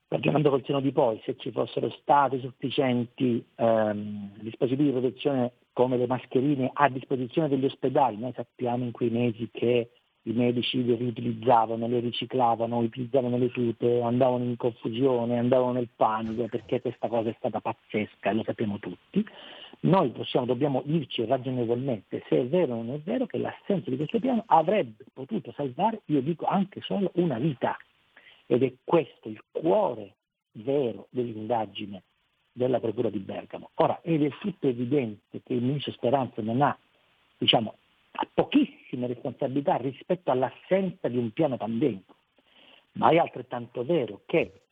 ragionando col seno di poi, se ci fossero stati sufficienti ehm, dispositivi di protezione come le mascherine a disposizione degli ospedali, noi sappiamo in quei mesi che i medici le riutilizzavano, le riciclavano, utilizzavano le tute, andavano in confusione, andavano nel panico perché questa cosa è stata pazzesca lo sappiamo tutti. Noi possiamo, dobbiamo dirci ragionevolmente se è vero o non è vero che l'assenza di questo piano avrebbe potuto salvare, io dico anche solo una vita. Ed è questo il cuore vero dell'indagine della Procura di Bergamo. Ora, è del tutto evidente che il ministro Speranza non ha, diciamo, ha pochissime responsabilità rispetto all'assenza di un piano pandemico, ma è altrettanto vero che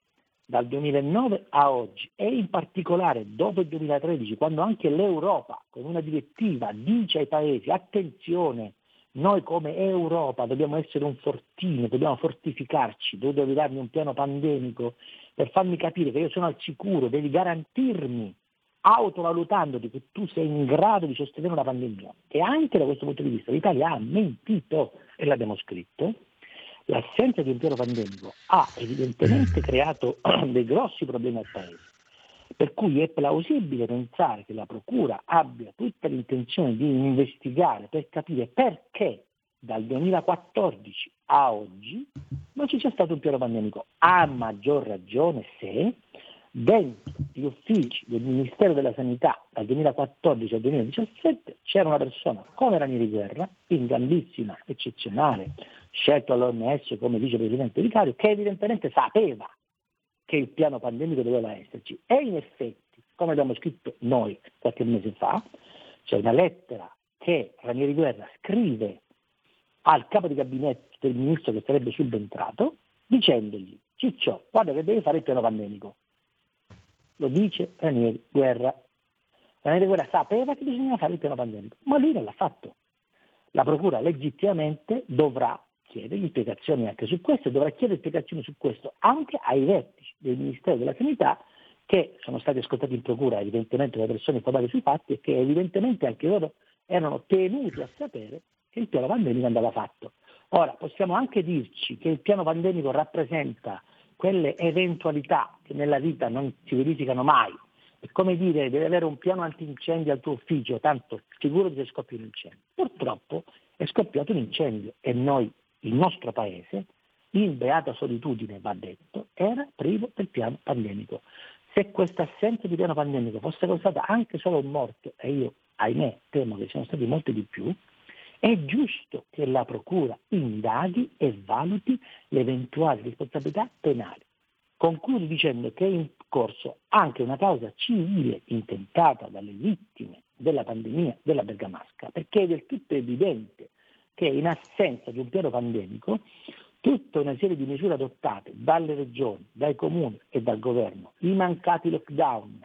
dal 2009 a oggi e in particolare dopo il 2013, quando anche l'Europa con una direttiva dice ai paesi attenzione, noi come Europa dobbiamo essere un fortino, dobbiamo fortificarci, tu devi darmi un piano pandemico per farmi capire che io sono al sicuro, devi garantirmi autovalutandoti che tu sei in grado di sostenere una pandemia. E anche da questo punto di vista l'Italia ha mentito, e l'abbiamo scritto, l'assenza di un piano pandemico ha evidentemente creato dei grossi problemi al Paese. Per cui è plausibile pensare che la Procura abbia tutta l'intenzione di investigare per capire perché dal 2014 a oggi non ci sia stato un piano pandemico. A maggior ragione se dentro gli uffici del Ministero della Sanità dal 2014 al 2017 c'era una persona come Ranieri Guerra, in grandissima, eccezionale, scelto all'OMS come vicepresidente vicario, che evidentemente sapeva che il piano pandemico doveva esserci e in effetti, come abbiamo scritto noi qualche mese fa, c'è una lettera che Ranieri Guerra scrive al capo di gabinetto del ministro che sarebbe subentrato dicendogli Ciccio, guarda che devi fare il piano pandemico. Lo dice Ranieri Guerra. Ranieri Guerra sapeva che bisognava fare il piano pandemico, ma lui non l'ha fatto. La Procura legittimamente dovrà chiedere spiegazioni anche su questo e dovrà chiedere spiegazioni su questo anche ai vertici del Ministero della Sanità che sono stati ascoltati in procura evidentemente da persone informate sui fatti e che evidentemente anche loro erano tenuti a sapere che il piano pandemico andava fatto. Ora, possiamo anche dirci che il piano pandemico rappresenta quelle eventualità che nella vita non si verificano mai. È come dire, devi avere un piano antincendio al tuo ufficio, tanto sicuro che scoppia un incendio. Purtroppo è scoppiato un incendio e noi, il nostro paese, in beata solitudine va detto, era privo del piano pandemico. Se questa assenza di piano pandemico fosse causata anche solo un morto, e io ahimè temo che siano stati molti di più, è giusto che la Procura indaghi e valuti le eventuali responsabilità penali. Concludo dicendo che è in corso anche una causa civile intentata dalle vittime della pandemia della Bergamasca, perché è del tutto evidente che in assenza di un piano pandemico tutta una serie di misure adottate dalle regioni, dai comuni e dal governo, i mancati lockdown,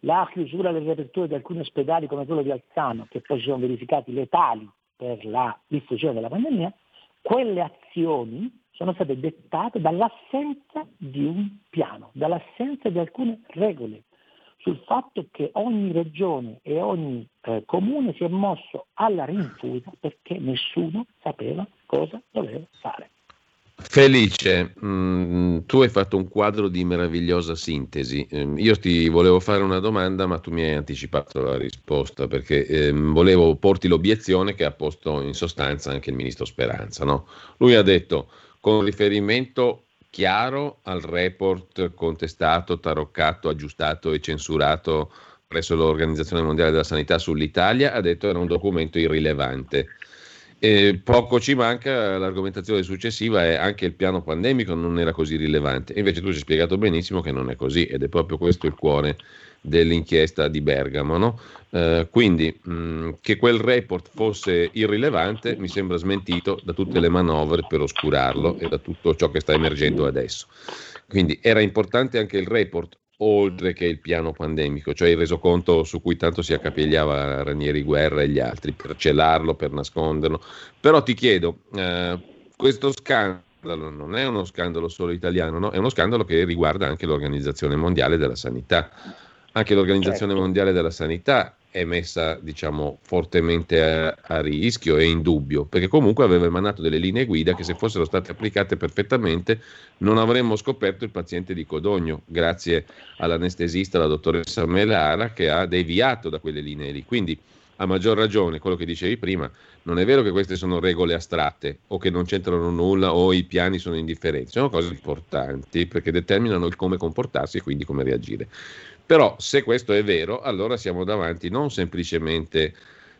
la chiusura delle riaperture di alcuni ospedali come quello di Alzano, che poi si sono verificati letali per la diffusione della pandemia, quelle azioni sono state dettate dall'assenza di un piano, dall'assenza di alcune regole, sul fatto che ogni regione e ogni eh, comune si è mosso alla rinfusa perché nessuno sapeva cosa doveva fare. Felice, mh, mm, tu hai fatto un quadro di meravigliosa sintesi. Eh, io ti volevo fare una domanda, ma tu mi hai anticipato la risposta perché eh, volevo porti l'obiezione che ha posto in sostanza anche il ministro Speranza. No? Lui ha detto con riferimento chiaro al report contestato, taroccato, aggiustato e censurato presso l'Organizzazione Mondiale della Sanità sull'Italia, ha detto era un documento irrilevante. E poco ci manca, l'argomentazione successiva è anche il piano pandemico non era così rilevante. Invece tu ci hai spiegato benissimo che non è così ed è proprio questo il cuore dell'inchiesta di Bergamo. No? Eh, quindi mh, che quel report fosse irrilevante mi sembra smentito da tutte le manovre per oscurarlo e da tutto ciò che sta emergendo adesso. Quindi era importante anche il report, oltre che il piano pandemico, cioè il resoconto su cui tanto si accapigliava Ranieri Guerra e gli altri, per celarlo, per nasconderlo. Però ti chiedo, eh, questo scandalo non è uno scandalo solo italiano, no? è uno scandalo che riguarda anche l'Organizzazione Mondiale della Sanità. Anche l'Organizzazione certo. Mondiale della Sanità è messa diciamo fortemente a, a, rischio e in dubbio perché comunque aveva emanato delle linee guida che se fossero state applicate perfettamente non avremmo scoperto il paziente di Codogno grazie all'anestesista la dottoressa Melara che ha deviato da quelle linee lì. Quindi a maggior ragione quello che dicevi prima non è vero che queste sono regole astratte o che non c'entrano nulla o i piani sono indifferenti sono cose importanti perché determinano il come comportarsi e quindi come reagire però se questo è vero, allora siamo davanti non semplicemente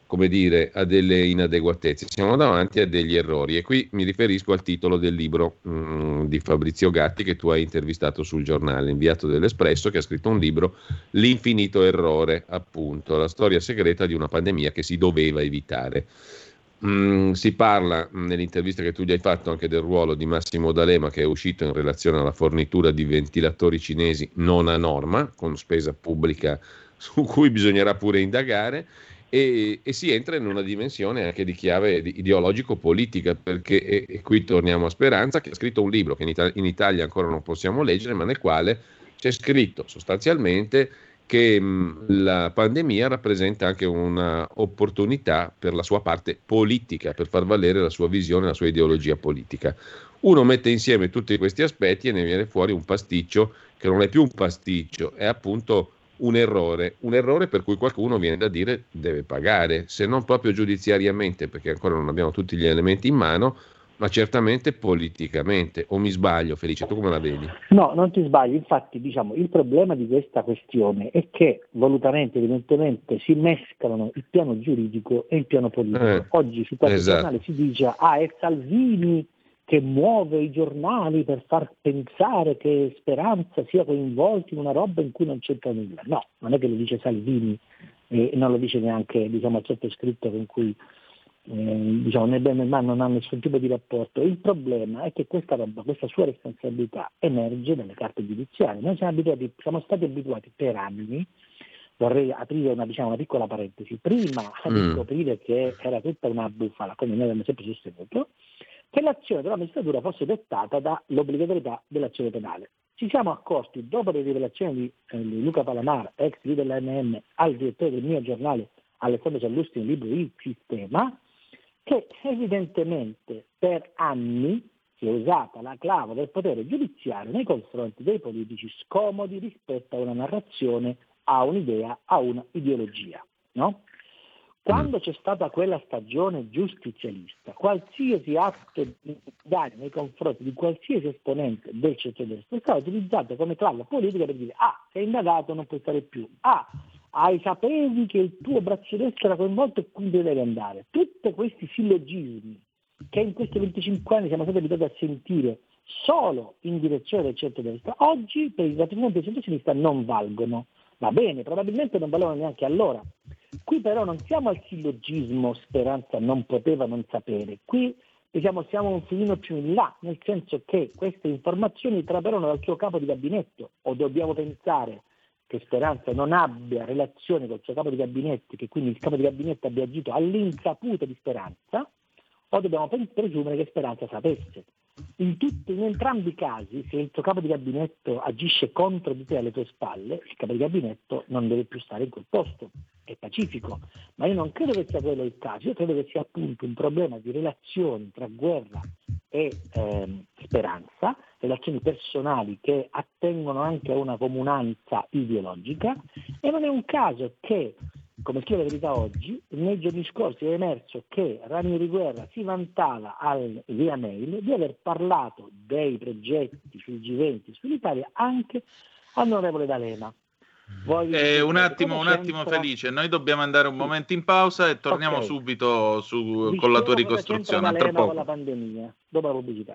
come dire, a delle inadeguatezze, siamo davanti a degli errori e qui mi riferisco al titolo del libro mh, mm, di Fabrizio Gatti che tu hai intervistato sul giornale, inviato dell'Espresso, che ha scritto un libro, L'infinito errore, appunto, la storia segreta di una pandemia che si doveva evitare. Mm, si parla mm, nell'intervista che tu gli hai fatto anche del ruolo di Massimo D'Alema che è uscito in relazione alla fornitura di ventilatori cinesi non a norma, con spesa pubblica su cui bisognerà pure indagare. E, e, si entra in una dimensione anche di chiave ideologico-politica, perché e, e qui torniamo a Speranza, che ha scritto un libro che in, Ita- in Italia ancora non possiamo leggere, ma nel quale c'è scritto sostanzialmente che mh, la pandemia rappresenta anche un'opportunità per la sua parte politica, per far valere la sua visione, la sua ideologia politica. Uno mette insieme tutti questi aspetti e ne viene fuori un pasticcio che non è più un pasticcio, è appunto un errore, un errore per cui qualcuno viene da dire deve pagare, se non proprio giudiziariamente, perché ancora non abbiamo tutti gli elementi in mano, ma certamente politicamente. O mi sbaglio, Felice, tu come la vedi? No, non ti sbagli. Infatti, diciamo, il problema di questa questione è che volutamente, evidentemente, si mescolano il piano giuridico e il piano politico. Eh, Oggi su qualche esatto. giornale si dice, ah, è Salvini che muove i giornali per far pensare che Speranza sia coinvolto in una roba in cui non c'entra nulla. No, non è che lo dice Salvini e non lo dice neanche diciamo, il sottoscritto con cui eh, diciamo, né bene né male non ha nessun tipo di rapporto. Il problema è che questa roba, questa sua responsabilità emerge dalle carte giudiziarie. Noi siamo, abituati, siamo stati abituati per anni vorrei aprire una, diciamo, una piccola parentesi. Prima mm. di scoprire che era tutta una bufala, come noi abbiamo sempre sostenuto, che l'azione della magistratura fosse dettata dall'obbligatorietà dell'azione penale. Ci siamo accorti, dopo le rivelazioni di, eh, di Luca Palamar, ex leader dell'ANM, al direttore del mio giornale Alessandro Ciallusti nel libro Il Sistema, che evidentemente per anni si è usata la clava del potere giudiziario nei confronti dei politici scomodi rispetto a una narrazione, a un'idea, a un'ideologia. No? Quando c'è stata quella stagione giustizialista, qualsiasi atto danno nei confronti di qualsiasi esponente del centro-destra è stato utilizzato come clava politica per dire ah, sei indagato, non puoi stare più, ah, hai sapevi che il tuo braccio destro era coinvolto e quindi devi andare. Tutti questi sillogismi che in questi 25 anni siamo stati abituati a sentire solo in direzione del centro-destra, oggi per il rappresentanti del centro-sinistra non valgono. Va bene, probabilmente non valevano neanche allora. Qui però non siamo al sillogismo speranza non poteva non sapere, qui diciamo, siamo un filino più in là, nel senso che queste informazioni trapelano dal suo capo di gabinetto o dobbiamo pensare che Speranza non abbia relazione col suo capo di gabinetto, che quindi il capo di gabinetto abbia agito all'insaputa di Speranza, o dobbiamo presumere che Speranza sapesse. In, tutti, in entrambi i casi, se il tuo capo di gabinetto agisce contro di te alle tue spalle, il capo di gabinetto non deve più stare in quel posto, è pacifico. Ma io non credo che sia quello il caso, io credo che sia appunto un problema di relazioni tra guerra e ehm, speranza, relazioni personali che attengono anche a una comunanza ideologica. E non è un caso che come scrive la verità oggi, nei giorni scorsi è emerso che Ranieri Guerra si vantava al, via mail di aver parlato dei progetti sul G20 sull'Italia anche all'onorevole D'Alema. Eh, un attimo, un attimo Felice, noi dobbiamo andare un momento in pausa e torniamo okay. subito su, con la tua ricostruzione. D'Alema con la pandemia, dopo la pubblicità.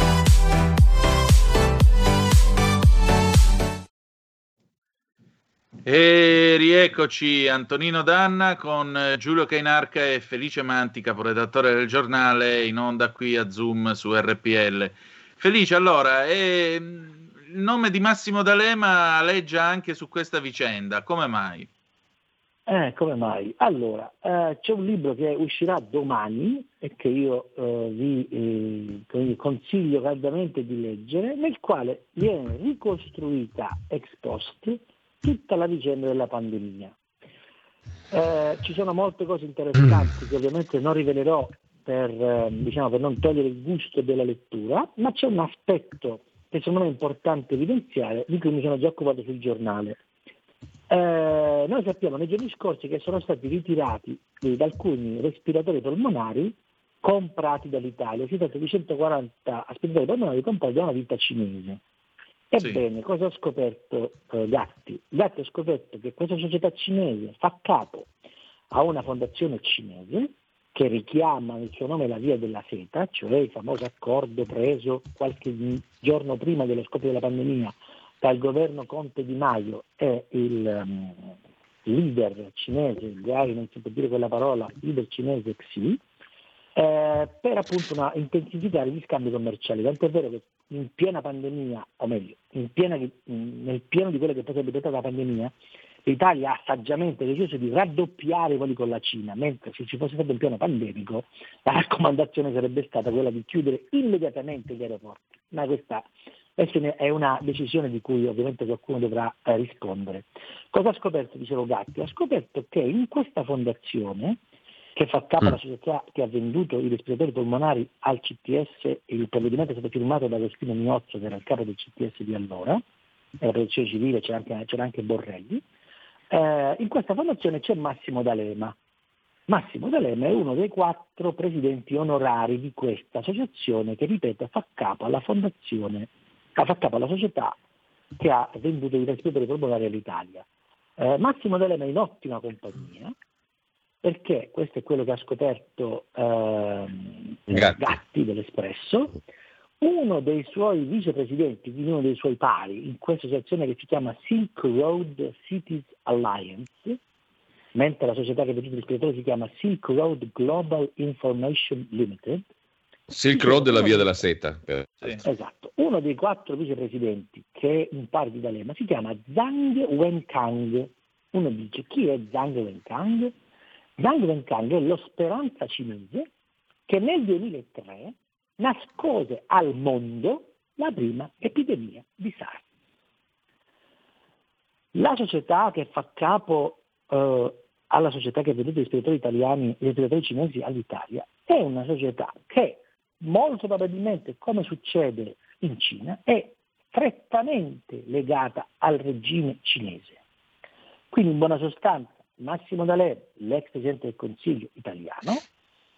E rieccoci Antonino Danna con Giulio Cainarca e Felice Manti, caporedattore del giornale, in onda qui a Zoom su RPL. Felice, allora, eh, il nome di Massimo D'Alema aleggia anche su questa vicenda, come mai? Eh, come mai? Allora, eh, c'è un libro che uscirà domani e che io eh, vi eh, consiglio caldamente di leggere, nel quale viene ricostruita ex post tutta la vicenda della pandemia. Eh, ci sono molte cose interessanti che ovviamente non rivelerò per, eh, diciamo, per, non togliere il gusto della lettura, ma c'è un aspetto che secondo me è importante evidenziare, di cui mi sono già occupato sul giornale. Eh, noi sappiamo nei giorni scorsi che sono stati ritirati da alcuni respiratori polmonari comprati dall'Italia, si tratta di 140 respiratori polmonari comprati da una ditta cinese. Ebbene, sì. cosa ha scoperto eh, Gatti? Gatti ha scoperto che questa società cinese fa capo a una fondazione cinese che richiama nel suo nome la via della seta, cioè il famoso accordo preso qualche giorno prima dello scoppio della pandemia dal governo Conte Di Maio e il um, leader cinese, magari non si può dire quella parola, leader cinese Xi, eh, per appunto una, intensificare gli scambi commerciali. Tanto è vero che in piena pandemia, o meglio, piena, nel pieno di quello che poi sarebbe stata la pandemia, l'Italia ha saggiamente deciso di raddoppiare i voli con la Cina, mentre se ci fosse stato un piano pandemico la raccomandazione sarebbe stata quella di chiudere immediatamente gli aeroporti. Ma questa, questa è una decisione di cui ovviamente qualcuno dovrà eh, rispondere. Cosa ha scoperto, dicevo Gatti? Ha scoperto che in questa fondazione che fa capo Mm. alla società che ha venduto i respiratori polmonari al CTS, il provvedimento è stato firmato da Agostino Miozzo, che era il capo del CTS di allora, era protezione civile, c'era anche, c'era anche Borrelli. Eh, in questa fondazione c'è Massimo D'Alema. Massimo D'Alema è uno dei quattro presidenti onorari di questa associazione che, ripeto, fa capo alla fondazione, fa capo alla società che ha venduto i respiratori polmonari all'Italia. Eh, Massimo D'Alema è in ottima compagnia perché questo è quello che ha scoperto ehm, Gatti. Gatti dell'Espresso, uno dei suoi vicepresidenti, quindi uno dei suoi pari, in questa associazione che si chiama Silk Road Cities Alliance, mentre la società che ha venduto i respiratori si chiama Silk Road Global Information Limited, Silk Road è la via della seta. per- Esatto. Uno dei quattro vicepresidenti che è un pari di D'Alema si chiama Zhang Wenkang. Uno dice chi è Zhang Wenkang? Wenkang è lo speranza cinese che nel 2003 nascose al mondo la prima epidemia di SARS. La società che fa capo eh, alla società che ha venduto gli respiratori italiani, gli respiratori cinesi all'Italia, è una società che molto probabilmente, come succede in Cina, è strettamente legata al regime cinese. Quindi in buona sostanza Massimo D'Alema, l'ex Presidente del Consiglio italiano,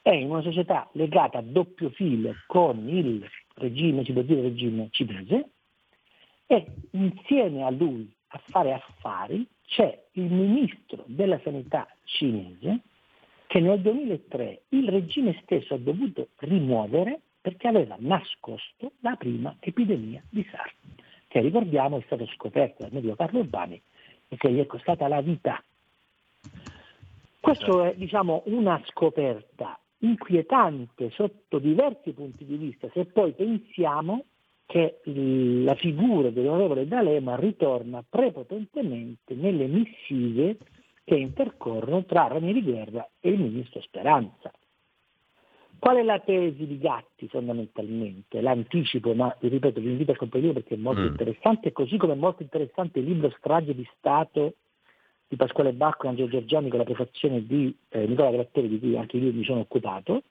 è in una società legata a doppio filo con il regime, si può dire regime cinese, e insieme a lui a fare affari c'è il ministro della sanità cinese che nel 2003 il regime stesso ha dovuto rimuovere perché aveva nascosto la prima epidemia di SARS, che ricordiamo è stata scoperta dal medico Carlo Urbani e che gli è costata la vita. Questo è diciamo, una scoperta inquietante sotto diversi punti di vista, se poi pensiamo che la figura dell'onorevole D'Alema ritorna prepotentemente nelle missive che intercorrono tra Ranieri Guerra e il ministro Speranza. Qual è la tesi di Gatti fondamentalmente? L'anticipo, ma vi ripeto, vi invito a comprendere perché è molto Mm. interessante, così come è molto interessante il libro Strage di Stato di Pasquale Bacco Angelo Giorgiani con la prefazione di eh, Nicola Gratteri, di cui anche io mi sono occupato.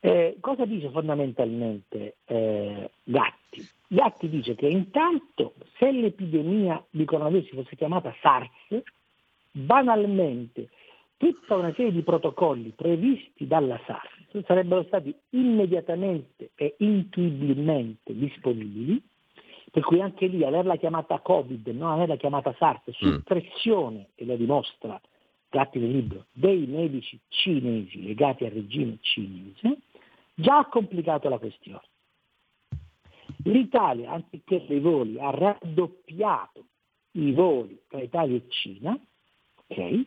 Eh, cosa dice fondamentalmente eh, Gatti? Gatti dice che intanto se l'epidemia di coronavirus fosse chiamata SARS, banalmente tutta una serie di protocolli previsti dalla SARS sarebbero stati immediatamente e intuibilmente disponibili, per cui anche lì averla chiamata Covid, non averla chiamata SARS, su Mm. pressione, e lo dimostra Gatti nel libro, dei medici cinesi legati al regime cinese, già ha complicato la questione. L'Italia, anziché dei voli, ha raddoppiato i voli tra Italia e Cina, ok?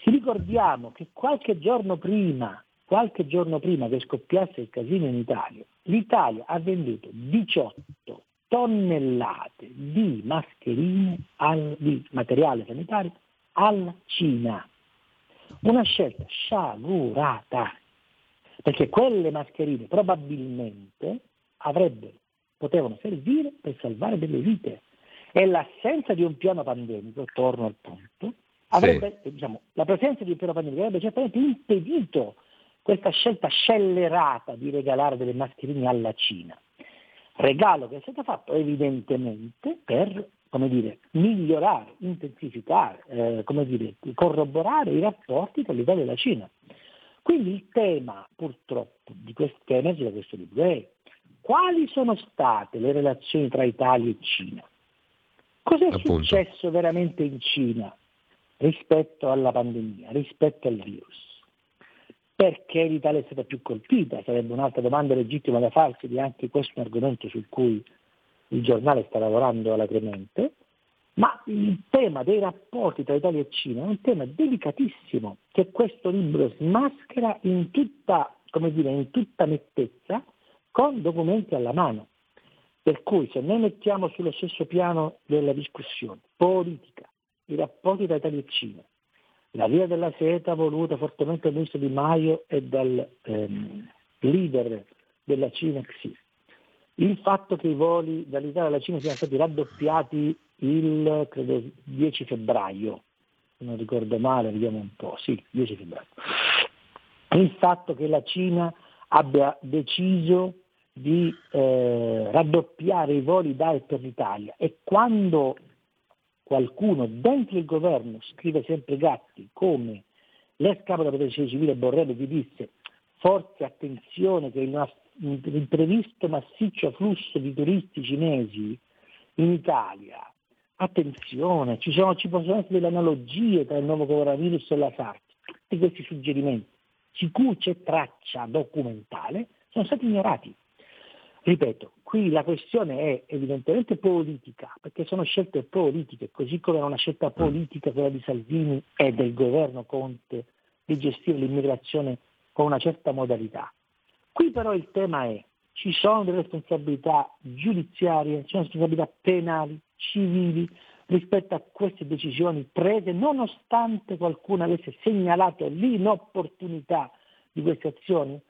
Ci ricordiamo che qualche giorno prima, qualche giorno prima che scoppiasse il casino in Italia, l'Italia ha venduto 18 tonnellate di mascherine, al- di materiale sanitario alla Cina. Una scelta sciagurata, perché quelle mascherine probabilmente avrebbero, potevano servire per salvare delle vite. E l'assenza di un piano pandemico, torno al punto, avrebbe, diciamo, la presenza di un piano pandemico avrebbe certamente impedito questa scelta scellerata di regalare delle mascherine alla Cina. Regalo che è stato fatto evidentemente per come dire, migliorare, intensificare, eh, come dire, corroborare i rapporti tra l'Italia e la Cina. Quindi il tema purtroppo di questo, che emerge da questo libro è quali sono state le relazioni tra Italia e Cina? Cos'è Appunto. successo veramente in Cina rispetto alla pandemia, rispetto al virus? Perché l'Italia è stata più colpita? Sarebbe un'altra domanda legittima da farsi di anche questo è un argomento su cui il giornale sta lavorando alacremente, ma il tema dei rapporti tra Italia e Cina è un tema delicatissimo che questo libro smaschera in tutta, dire, in tutta nettezza con documenti alla mano. Per cui se noi mettiamo sullo stesso piano della discussione politica i rapporti tra Italia e Cina, la via della seta voluta fortemente dal ministro Di Maio e dal ehm, leader della Cina Xi, il fatto che i voli dall'Italia alla Cina siano stati raddoppiati il credo, 10 febbraio, non ricordo male, vediamo un po', sì, 10 febbraio. il fatto che la Cina abbia deciso di eh, raddoppiare i voli da e per l'Italia. E quando qualcuno dentro il governo scrive sempre Gatti come l'ex capo della protezione civile Borrello gli disse forse attenzione che il imprevisto massiccio flusso di turisti cinesi in Italia attenzione, ci, sono, ci possono essere delle analogie tra il nuovo coronavirus e la SARS, tutti questi suggerimenti, di cui c'è traccia documentale, sono stati ignorati. Ripeto, qui la questione è evidentemente politica, perché sono scelte politiche, così come è una scelta politica quella di Salvini e del governo Conte di gestire l'immigrazione con una certa modalità. Qui però il tema è, ci sono delle responsabilità giudiziarie, ci sono responsabilità penali, civili rispetto a queste decisioni prese, nonostante qualcuno avesse segnalato l'inopportunità di queste azioni?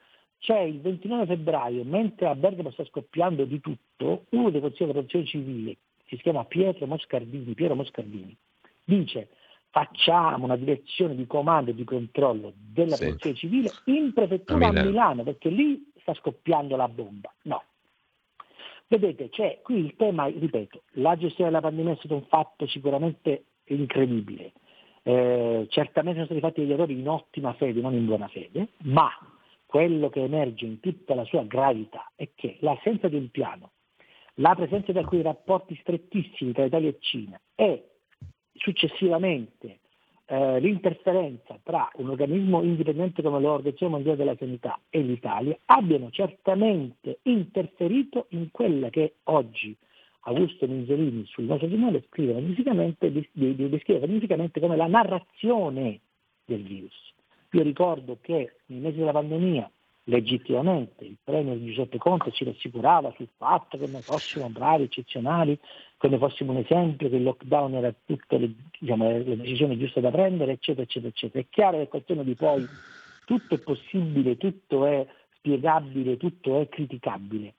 C'è il 29 febbraio, mentre a Bergamo sta scoppiando di tutto, uno dei consiglieri della protezione civile, si chiama Pietro Moscardini, Piero Moscardini, dice facciamo una direzione di comando e di controllo della sì. protezione civile in prefettura a Milano. a Milano, perché lì sta scoppiando la bomba. No, Vedete, c'è qui il tema, ripeto, la gestione della pandemia è stato un fatto sicuramente incredibile. Eh, certamente sono stati fatti degli errori in ottima fede, non in buona fede, ma quello che emerge in tutta la sua gravità è che l'assenza di un piano, la presenza di alcuni rapporti strettissimi tra Italia e Cina e successivamente eh, l'interferenza tra un organismo indipendente come l'Organizzazione Mondiale della Sanità e l'Italia abbiano certamente interferito in quella che oggi Augusto Minzolini sul nostro giornale scrive magnificamente, descrive magnificamente come la narrazione del virus. Io ricordo che nei mesi della pandemia legittimamente il premio di Giuseppe Conte ci rassicurava sul fatto che noi fossimo bravi, eccezionali, che noi fossimo un esempio, che il lockdown era tutte le, diciamo, le decisioni giuste da prendere, eccetera, eccetera, eccetera. È chiaro che è questione di poi tutto è possibile, tutto è spiegabile, tutto è criticabile,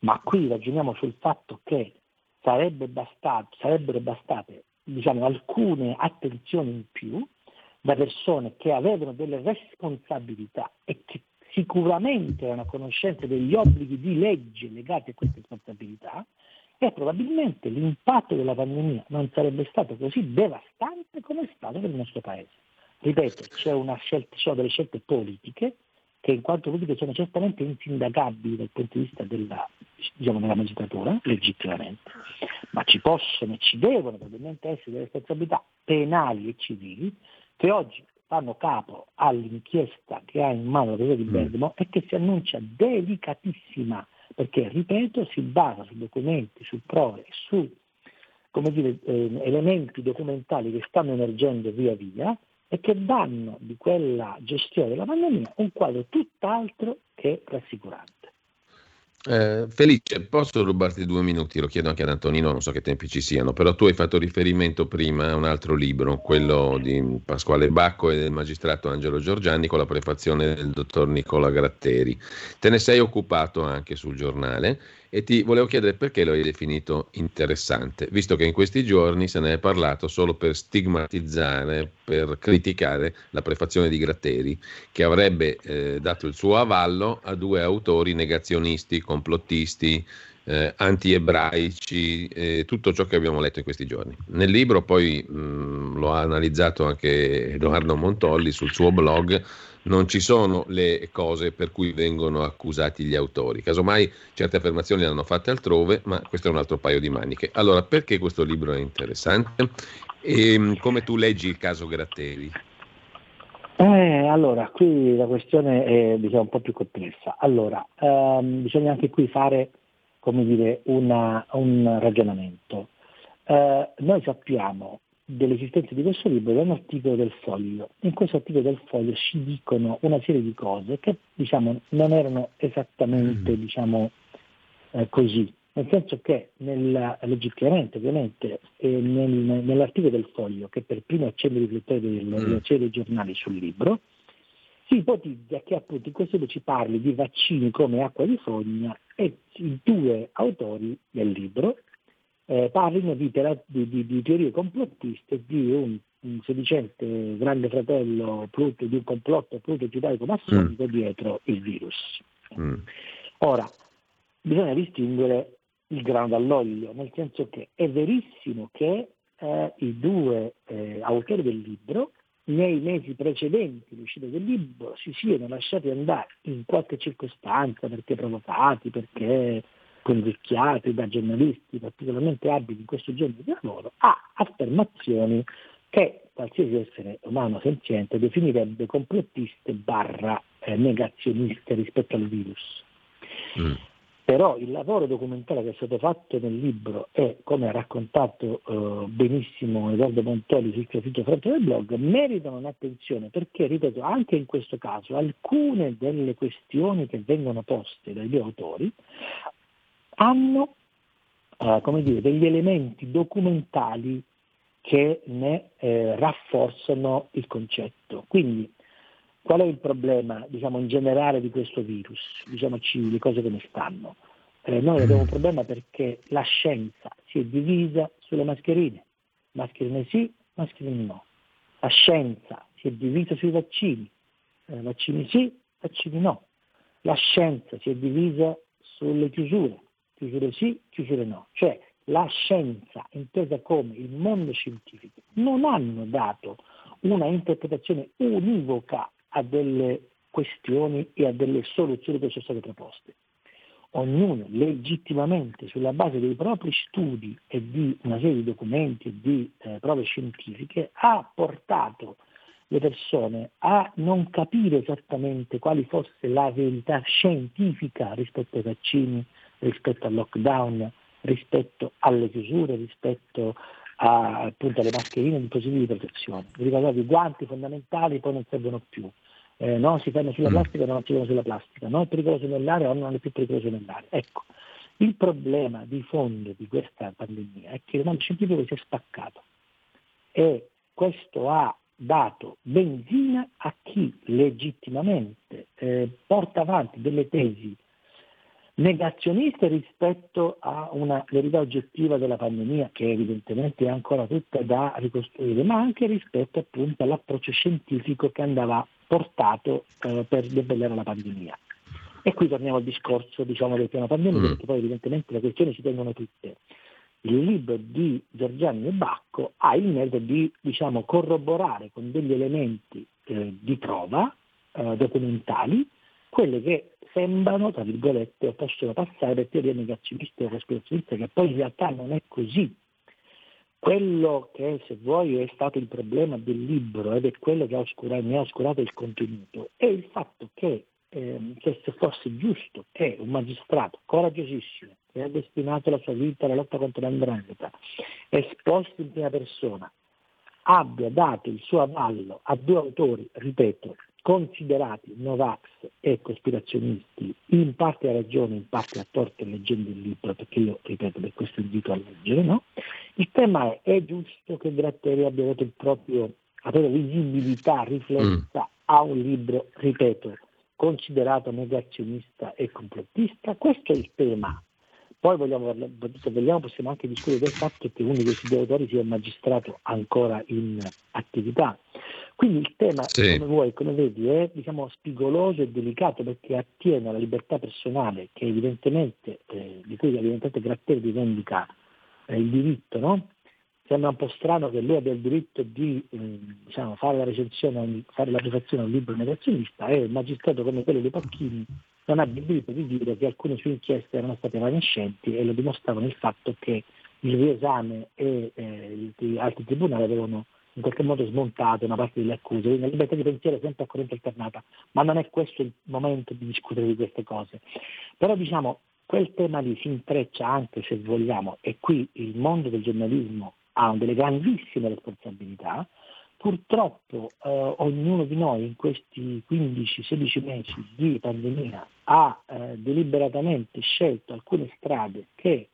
ma qui ragioniamo sul fatto che sarebbe bastato, sarebbero bastate diciamo, alcune attenzioni in più da persone che avevano delle responsabilità e che sicuramente erano a conoscenza degli obblighi di legge legati a queste responsabilità e probabilmente l'impatto della pandemia non sarebbe stato così devastante come è stato per il nostro Paese. Ripeto, c'è scelta, ci sono delle scelte politiche che in quanto politiche sono certamente insindacabili dal punto di vista della, diciamo, della magistratura, legittimamente, ma ci possono e ci devono probabilmente essere delle responsabilità penali e civili che oggi fanno capo all'inchiesta che ha in mano la Procura di mm. Bergamo e che si annuncia delicatissima, perché, ripeto, si basa su documenti, su prove, su dire, eh, elementi documentali che stanno emergendo via via e che danno di quella gestione della pandemia un quadro tutt'altro che rassicurante. Eh, Felice, posso rubarti due minuti? Lo chiedo anche ad Antonino, non so che tempi ci siano, però tu hai fatto riferimento prima a un altro libro, quello di Pasquale Bacco e del magistrato Angelo Giorgiani con la prefazione del dottor Nicola Gratteri. Te ne sei occupato anche sul giornale e ti volevo chiedere perché lo hai definito interessante, visto che in questi giorni se ne è parlato solo per stigmatizzare, per criticare la prefazione di Gratteri, che avrebbe eh, dato il suo avallo a due autori negazionisti, complottisti, eh, anti-ebraici, eh, tutto ciò che abbiamo letto in questi giorni. Nel libro poi mh, lo ha analizzato anche Edoardo Montolli sul suo blog non ci sono le cose per cui vengono accusati gli autori. Casomai certe affermazioni le hanno fatte altrove, ma questo è un altro paio di maniche. Allora, perché questo libro è interessante? E ehm, come tu leggi il caso Gratteri? Eh, allora, qui la questione è diciamo, un po' più complessa. Allora, ehm, bisogna anche qui fare come dire, una, un ragionamento. Eh, noi sappiamo dell'esistenza di questo libro da un articolo del Foglio. In questo articolo del Foglio si dicono una serie di cose che diciamo, non erano esattamente mm. diciamo, eh, così, nel senso che nella, legittimamente ovviamente eh, nel, nell'articolo del Foglio, che per primo accende i riflettori delle mm. dei giornali sul libro, si ipotizza che appunto in questo libro ci parli di vaccini come acqua di fogna e i due autori del libro eh, parlino di, di, di, teorie complottiste di un un sedicente grande fratello Pluto di un complotto Pluto giudaico massonico mm. dietro il virus. Mm. Ora, bisogna distinguere il grano dall'olio, nel senso che è verissimo che eh, i due eh, autori del libro nei mesi precedenti all'uscita del libro si siano lasciati andare in qualche circostanza perché provocati, perché convecchiati da giornalisti particolarmente abili in questo genere di lavoro, a affermazioni che qualsiasi essere umano senziente definirebbe complottiste barra eh, negazioniste rispetto al virus. Mm. Però il lavoro documentale che è stato fatto nel libro e come ha raccontato eh, benissimo Edoardo Montoli sul suo sito fronte del blog, meritano un'attenzione perché, ripeto, anche in questo caso alcune delle questioni che vengono poste dai due autori hanno eh, come dire, degli elementi documentali che ne eh, rafforzano il concetto. Quindi Qual è il problema diciamo, in generale di questo virus? Diciamoci le cose come stanno. Eh, noi abbiamo un problema perché la scienza si è divisa sulle mascherine. Mascherine sì, mascherine no. La scienza si è divisa sui vaccini. Eh, vaccini sì, vaccini no. La scienza si è divisa sulle chiusure. Chiusure sì, chiusure no. Cioè la scienza, intesa come il mondo scientifico, non hanno dato una interpretazione univoca a delle questioni e a delle soluzioni che sono state proposte. Ognuno legittimamente sulla base dei propri studi e di una serie di documenti e di eh, prove scientifiche ha portato le persone a non capire esattamente quali fosse la verità scientifica rispetto ai vaccini, rispetto al lockdown, rispetto alle chiusure, rispetto a, appunto alle mascherine e dispositivi di protezione. Vi ricordate i guanti fondamentali poi non servono più eh, no, si ferma sulla mm. plastica o non si ferma sulla plastica, no è pericoloso nell'aria o non è più pericoloso nell'aria. Ecco, il problema di fondo di questa pandemia è che il mondo scientifico si è spaccato e questo ha dato benzina a chi legittimamente eh, porta avanti delle tesi negazioniste rispetto a una verità oggettiva della pandemia che evidentemente è ancora tutta da ricostruire, ma anche rispetto appunto all'approccio scientifico che andava portato eh, per debellare la pandemia. E qui torniamo al discorso diciamo, del piano pandemico, mm. perché poi evidentemente le questioni si tengono tutte. Il libro di Giorgiani e Bacco ha il merito di diciamo, corroborare con degli elementi eh, di prova eh, documentali quelle che sembrano, tra virgolette, o possono passare per teorie negazioniste o cospirazioniste, che poi in realtà non è così. Quello che, se vuoi, è stato il problema del libro ed è quello che ha oscurato, mi ha oscurato il contenuto, è il fatto che, eh, che se fosse giusto che un magistrato coraggiosissimo, che ha destinato la sua vita alla lotta contro l'andrangheta, esposto in prima persona, abbia dato il suo avallo a due autori, ripeto, considerati Novax e cospirazionisti, in parte a ragione, in parte a torto leggendo il libro, perché io, ripeto, per questo invito a leggere, no? Il tema è, è giusto che Gratteri abbia avuto il proprio, la propria visibilità riflessa mm. a un libro, ripeto, considerato negazionista e complottista? Questo è il tema. Poi vogliamo, se vogliamo possiamo anche discutere del fatto che uno dei suoi autori sia un magistrato ancora in attività. Quindi il tema, sì. come vuoi, come vedi, è diciamo, spigoloso e delicato perché attiene alla libertà personale che evidentemente, eh, di cui evidentemente Gratteri rivendica eh, il diritto, no? Sembra un po' strano che lui abbia il diritto di eh, diciamo, fare la recensione, fare la prefazione a un libro negazionista e un magistrato come quello di Pacchini non abbia il diritto di dire che alcune sue inchieste erano state evanescenti e lo dimostravano il fatto che il riesame e eh, altri tribunali avevano in qualche modo smontate una parte delle accuse, quindi la libertà di pensiero è sempre a corrente alternata, ma non è questo il momento di discutere di queste cose. Però diciamo, quel tema lì si intreccia anche, se vogliamo, e qui il mondo del giornalismo ha delle grandissime responsabilità, purtroppo eh, ognuno di noi in questi 15-16 mesi di pandemia ha eh, deliberatamente scelto alcune strade che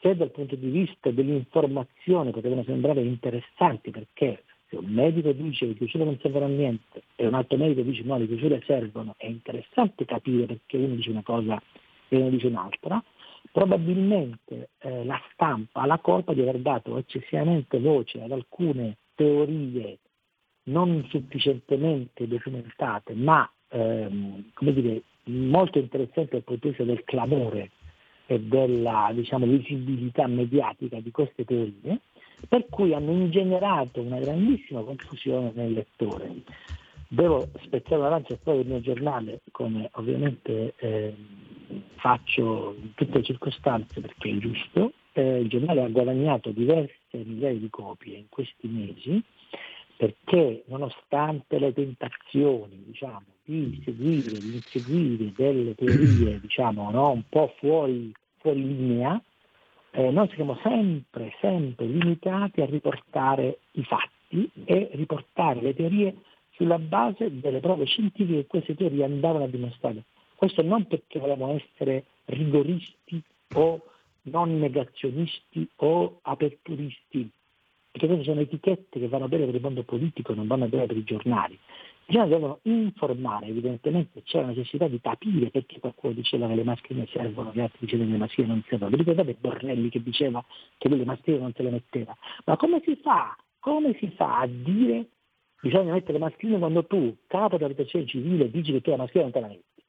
se dal punto di vista dell'informazione potevano sembrare interessanti perché se un medico dice che le chiusure non servono a niente e un altro medico dice no, le chiusure servono, è interessante capire perché uno dice una cosa e uno dice un'altra, probabilmente eh, la stampa ha la colpa di aver dato eccessivamente voce ad alcune teorie non sufficientemente documentate, ma ehm, come dire, molto interessanti dal punto di vista del clamore e della diciamo, visibilità mediatica di queste teorie, per cui hanno ingenerato una grandissima confusione nel lettore. Devo spezzare una lancia fuori del mio giornale, come ovviamente eh, faccio in tutte le circostanze perché è giusto. Eh, il giornale ha guadagnato diverse migliaia di copie in questi mesi perché nonostante le tentazioni diciamo, di seguire, di inseguire delle teorie diciamo, no, un po' fuori, fuori linea, eh, noi siamo sempre, sempre limitati a riportare i fatti e riportare le teorie sulla base delle prove scientifiche che queste teorie andavano a dimostrare. Questo non perché volevamo essere rigoristi o non negazionisti o aperturisti, perché queste sono etichette che vanno bene per il mondo politico, non vanno bene per i giornali. I giornali devono informare, evidentemente c'è la necessità di capire perché qualcuno diceva che le mascherine servono, gli altri dicevano che le mascherine non servono. Vi ricordate Borrelli che diceva che lui le mascherine non se le metteva? Ma come si fa? Come si fa a dire bisogna mettere le mascherine quando tu, capo della protezione civile, dici che tu la mascherina non te la metti?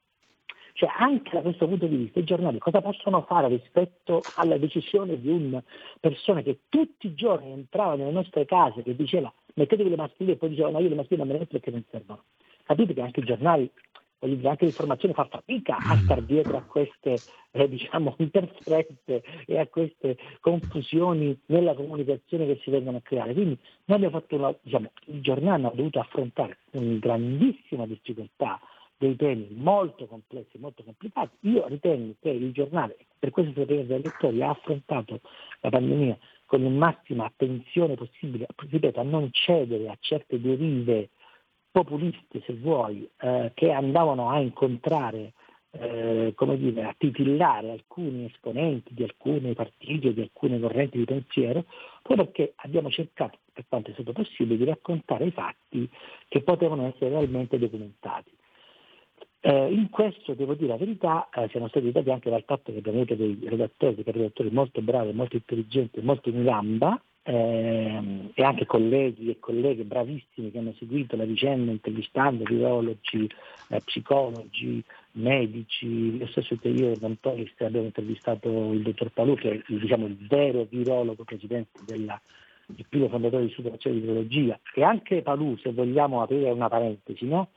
Cioè anche da questo punto di vista i giornali cosa possono fare rispetto alla decisione di una persona che tutti i giorni entrava nelle nostre case che diceva mettetevi le mascherine e poi diceva no io le mascherine non me le metto perché non servono. Capite che anche i giornali, voglio dire, anche l'informazione fa fatica a star dietro a queste eh, diciamo, interferenze e a queste confusioni nella comunicazione che si vengono a creare. Quindi noi abbiamo fatto una, diciamo, i giornali hanno dovuto affrontare una grandissima difficoltà dei temi molto complessi, molto complicati. Io ritengo che il giornale, per questo strategia dei lettori, ha affrontato la pandemia con la massima attenzione possibile, ripeto, a non cedere a certe derive populiste, se vuoi, eh, che andavano a incontrare, eh, come dire, a titillare alcuni esponenti di alcuni partiti o di alcune correnti di pensiero, proprio perché abbiamo cercato, per quanto è stato possibile, di raccontare i fatti che potevano essere realmente documentati. Eh, in questo, devo dire la verità, eh, siamo stati aiutati anche dal fatto che abbiamo avuto dei redattori, dei redattori molto bravi, molto intelligenti, molto in gamba ehm, e anche colleghi e colleghe bravissimi che hanno seguito la vicenda intervistando virologi, eh, psicologi, medici. Nello stesso periodo con Toris abbiamo intervistato il dottor Palù che è diciamo, il vero virologo presidente della il primo fondatore di Superazione di Virologia e anche Palù, se vogliamo aprire una parentesi, no?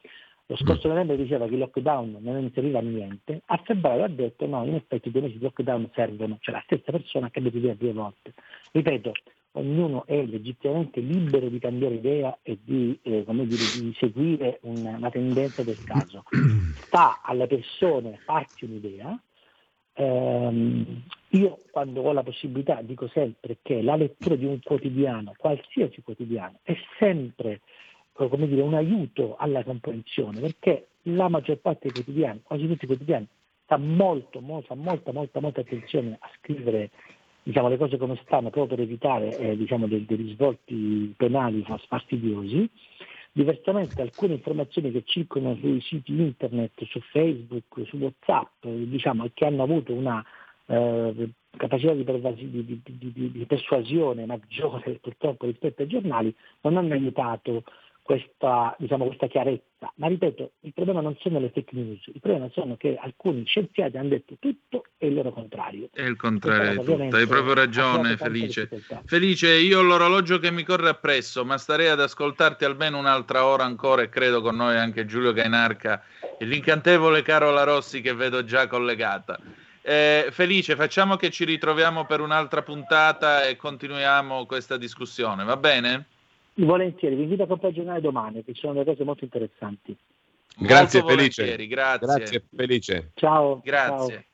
Lo scorso novembre diceva che il lockdown non serviva a niente, a febbraio ha detto no, in effetti due mesi di lockdown servono, cioè la stessa persona che cambia idea due volte. Ripeto, ognuno è legittimamente libero di cambiare idea e di, eh, dire, di seguire una, una, tendenza del caso. Sta alle persone farsi un'idea. Ehm, io quando ho la possibilità dico sempre che la lettura di un quotidiano, qualsiasi quotidiano, è sempre come dire, un aiuto alla comprensione, perché la maggior parte dei quotidiani, quasi tutti i quotidiani, fa molto, molto, molta, molta, molta attenzione a scrivere diciamo, le cose come stanno proprio per evitare eh, diciamo, dei, dei risvolti penali fastidiosi. Diversamente alcune informazioni che circolano sui siti internet, su Facebook, su Whatsapp, diciamo, che hanno avuto una eh, capacità di, di, di, di, persuasione maggiore purtroppo rispetto ai giornali, non hanno aiutato questa, diciamo, questa chiarezza. Ma ripeto, il problema non sono le fake news, il problema sono che alcuni scienziati hanno detto tutto e il loro contrario. È il contrario di tutto, hai proprio ragione Felice. Felice, io ho l'orologio che mi corre appresso, ma starei ad ascoltarti almeno un'altra ora ancora e credo con noi anche Giulio Gainarca e l'incantevole Carola Rossi che vedo già collegata. Eh, Felice, facciamo che ci ritroviamo per un'altra puntata e continuiamo questa discussione, va bene? Volentieri, vi invito a comprare il giornale domani, che ci sono delle cose molto interessanti. Grazie Felice. Grazie. grazie. Felice. Ciao. Grazie.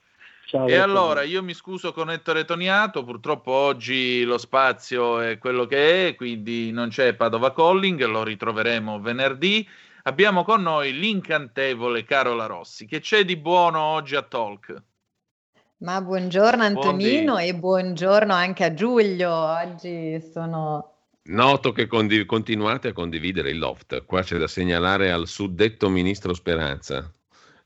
Ciao. e allora io mi scuso con Ettore Toniato, purtroppo oggi lo spazio è quello che è, quindi non c'è Padova Calling, lo ritroveremo venerdì. Abbiamo con noi l'incantevole Carola Rossi. Che c'è di buono oggi a Talk? Ma buongiorno Antonino Buondì. e buongiorno anche a Giulio. Oggi sono Noto che condiv- continuate a condividere il loft. Qua c'è da segnalare al suddetto ministro Speranza.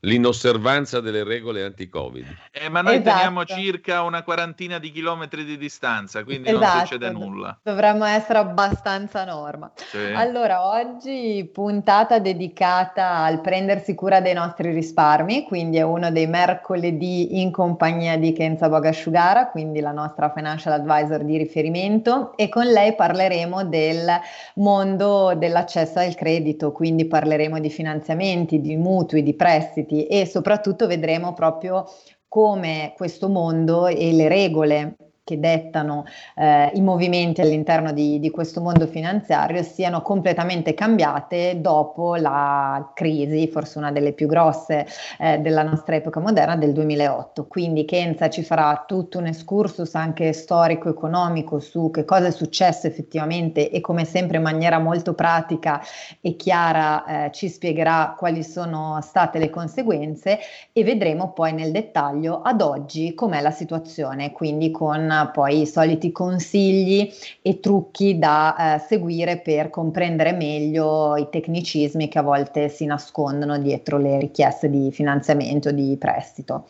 L'inosservanza delle regole anti-Covid. Eh, ma noi Esatto. teniamo circa una quarantina di chilometri di distanza, quindi non Esatto, succede nulla. Dovremmo essere abbastanza norma. Sì. Allora, oggi puntata dedicata al prendersi cura dei nostri risparmi, quindi è uno dei mercoledì in compagnia di Kenza Bogasciugara, quindi la nostra financial advisor di riferimento, e con lei parleremo del mondo dell'accesso al credito, quindi parleremo di finanziamenti, di mutui, di prestiti e soprattutto vedremo proprio come questo mondo e le regole che dettano eh, i movimenti all'interno di, di questo mondo finanziario siano completamente cambiate dopo la crisi, forse una delle più grosse eh, della nostra epoca moderna, del 2008. Quindi Kenza ci farà tutto un excursus anche storico-economico su che cosa è successo effettivamente e come sempre in maniera molto pratica e chiara eh, ci spiegherà quali sono state le conseguenze e vedremo poi nel dettaglio ad oggi com'è la situazione, quindi con poi i soliti consigli e trucchi da eh, seguire per comprendere meglio i tecnicismi che a volte si nascondono dietro le richieste di finanziamento, di prestito.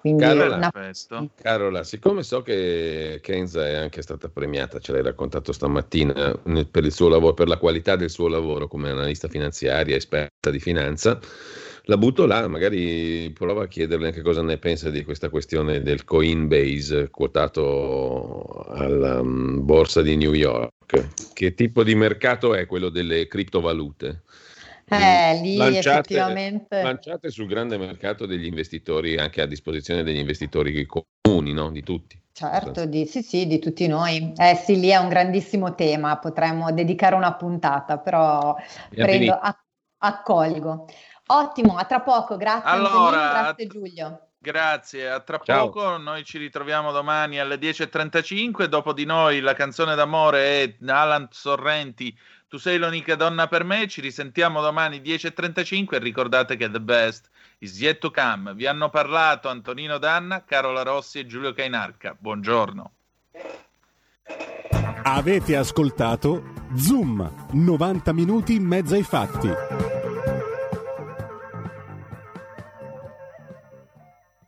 Quindi Carola, una- Carola, siccome so che Kenza è anche stata premiata, ce l'hai raccontato stamattina, per, il suo lavoro, per la qualità del suo lavoro come analista finanziaria, esperta di finanza, la butto là, magari prova a chiederle anche cosa ne pensa di questa questione del Coinbase quotato alla mm, borsa di New York. Che tipo di mercato è quello delle criptovalute? eh, lì Lanciate- effettivamente... lanciate sul grande mercato degli investitori, anche a disposizione degli investitori comuni, no? di tutti. Certo, di, sì, sì, di tutti noi. Eh sì, lì è un grandissimo tema, potremmo dedicare una puntata, però prendo, accolgo. Ottimo, a tra poco, grazie Allora, Antonino, grazie Giulio. Grazie, a tra Ciao. poco. Noi ci ritroviamo domani alle 10.35. Dopo di noi la canzone d'amore è Alan Sorrenti. Tu sei l'unica donna per me. Ci risentiamo domani 10.35 e ricordate che The Best is yet to come. Vi hanno parlato Antonino Danna, Carola Rossi e Giulio Cainarca. Buongiorno. Avete ascoltato Zoom, 90 minuti in mezzo ai fatti.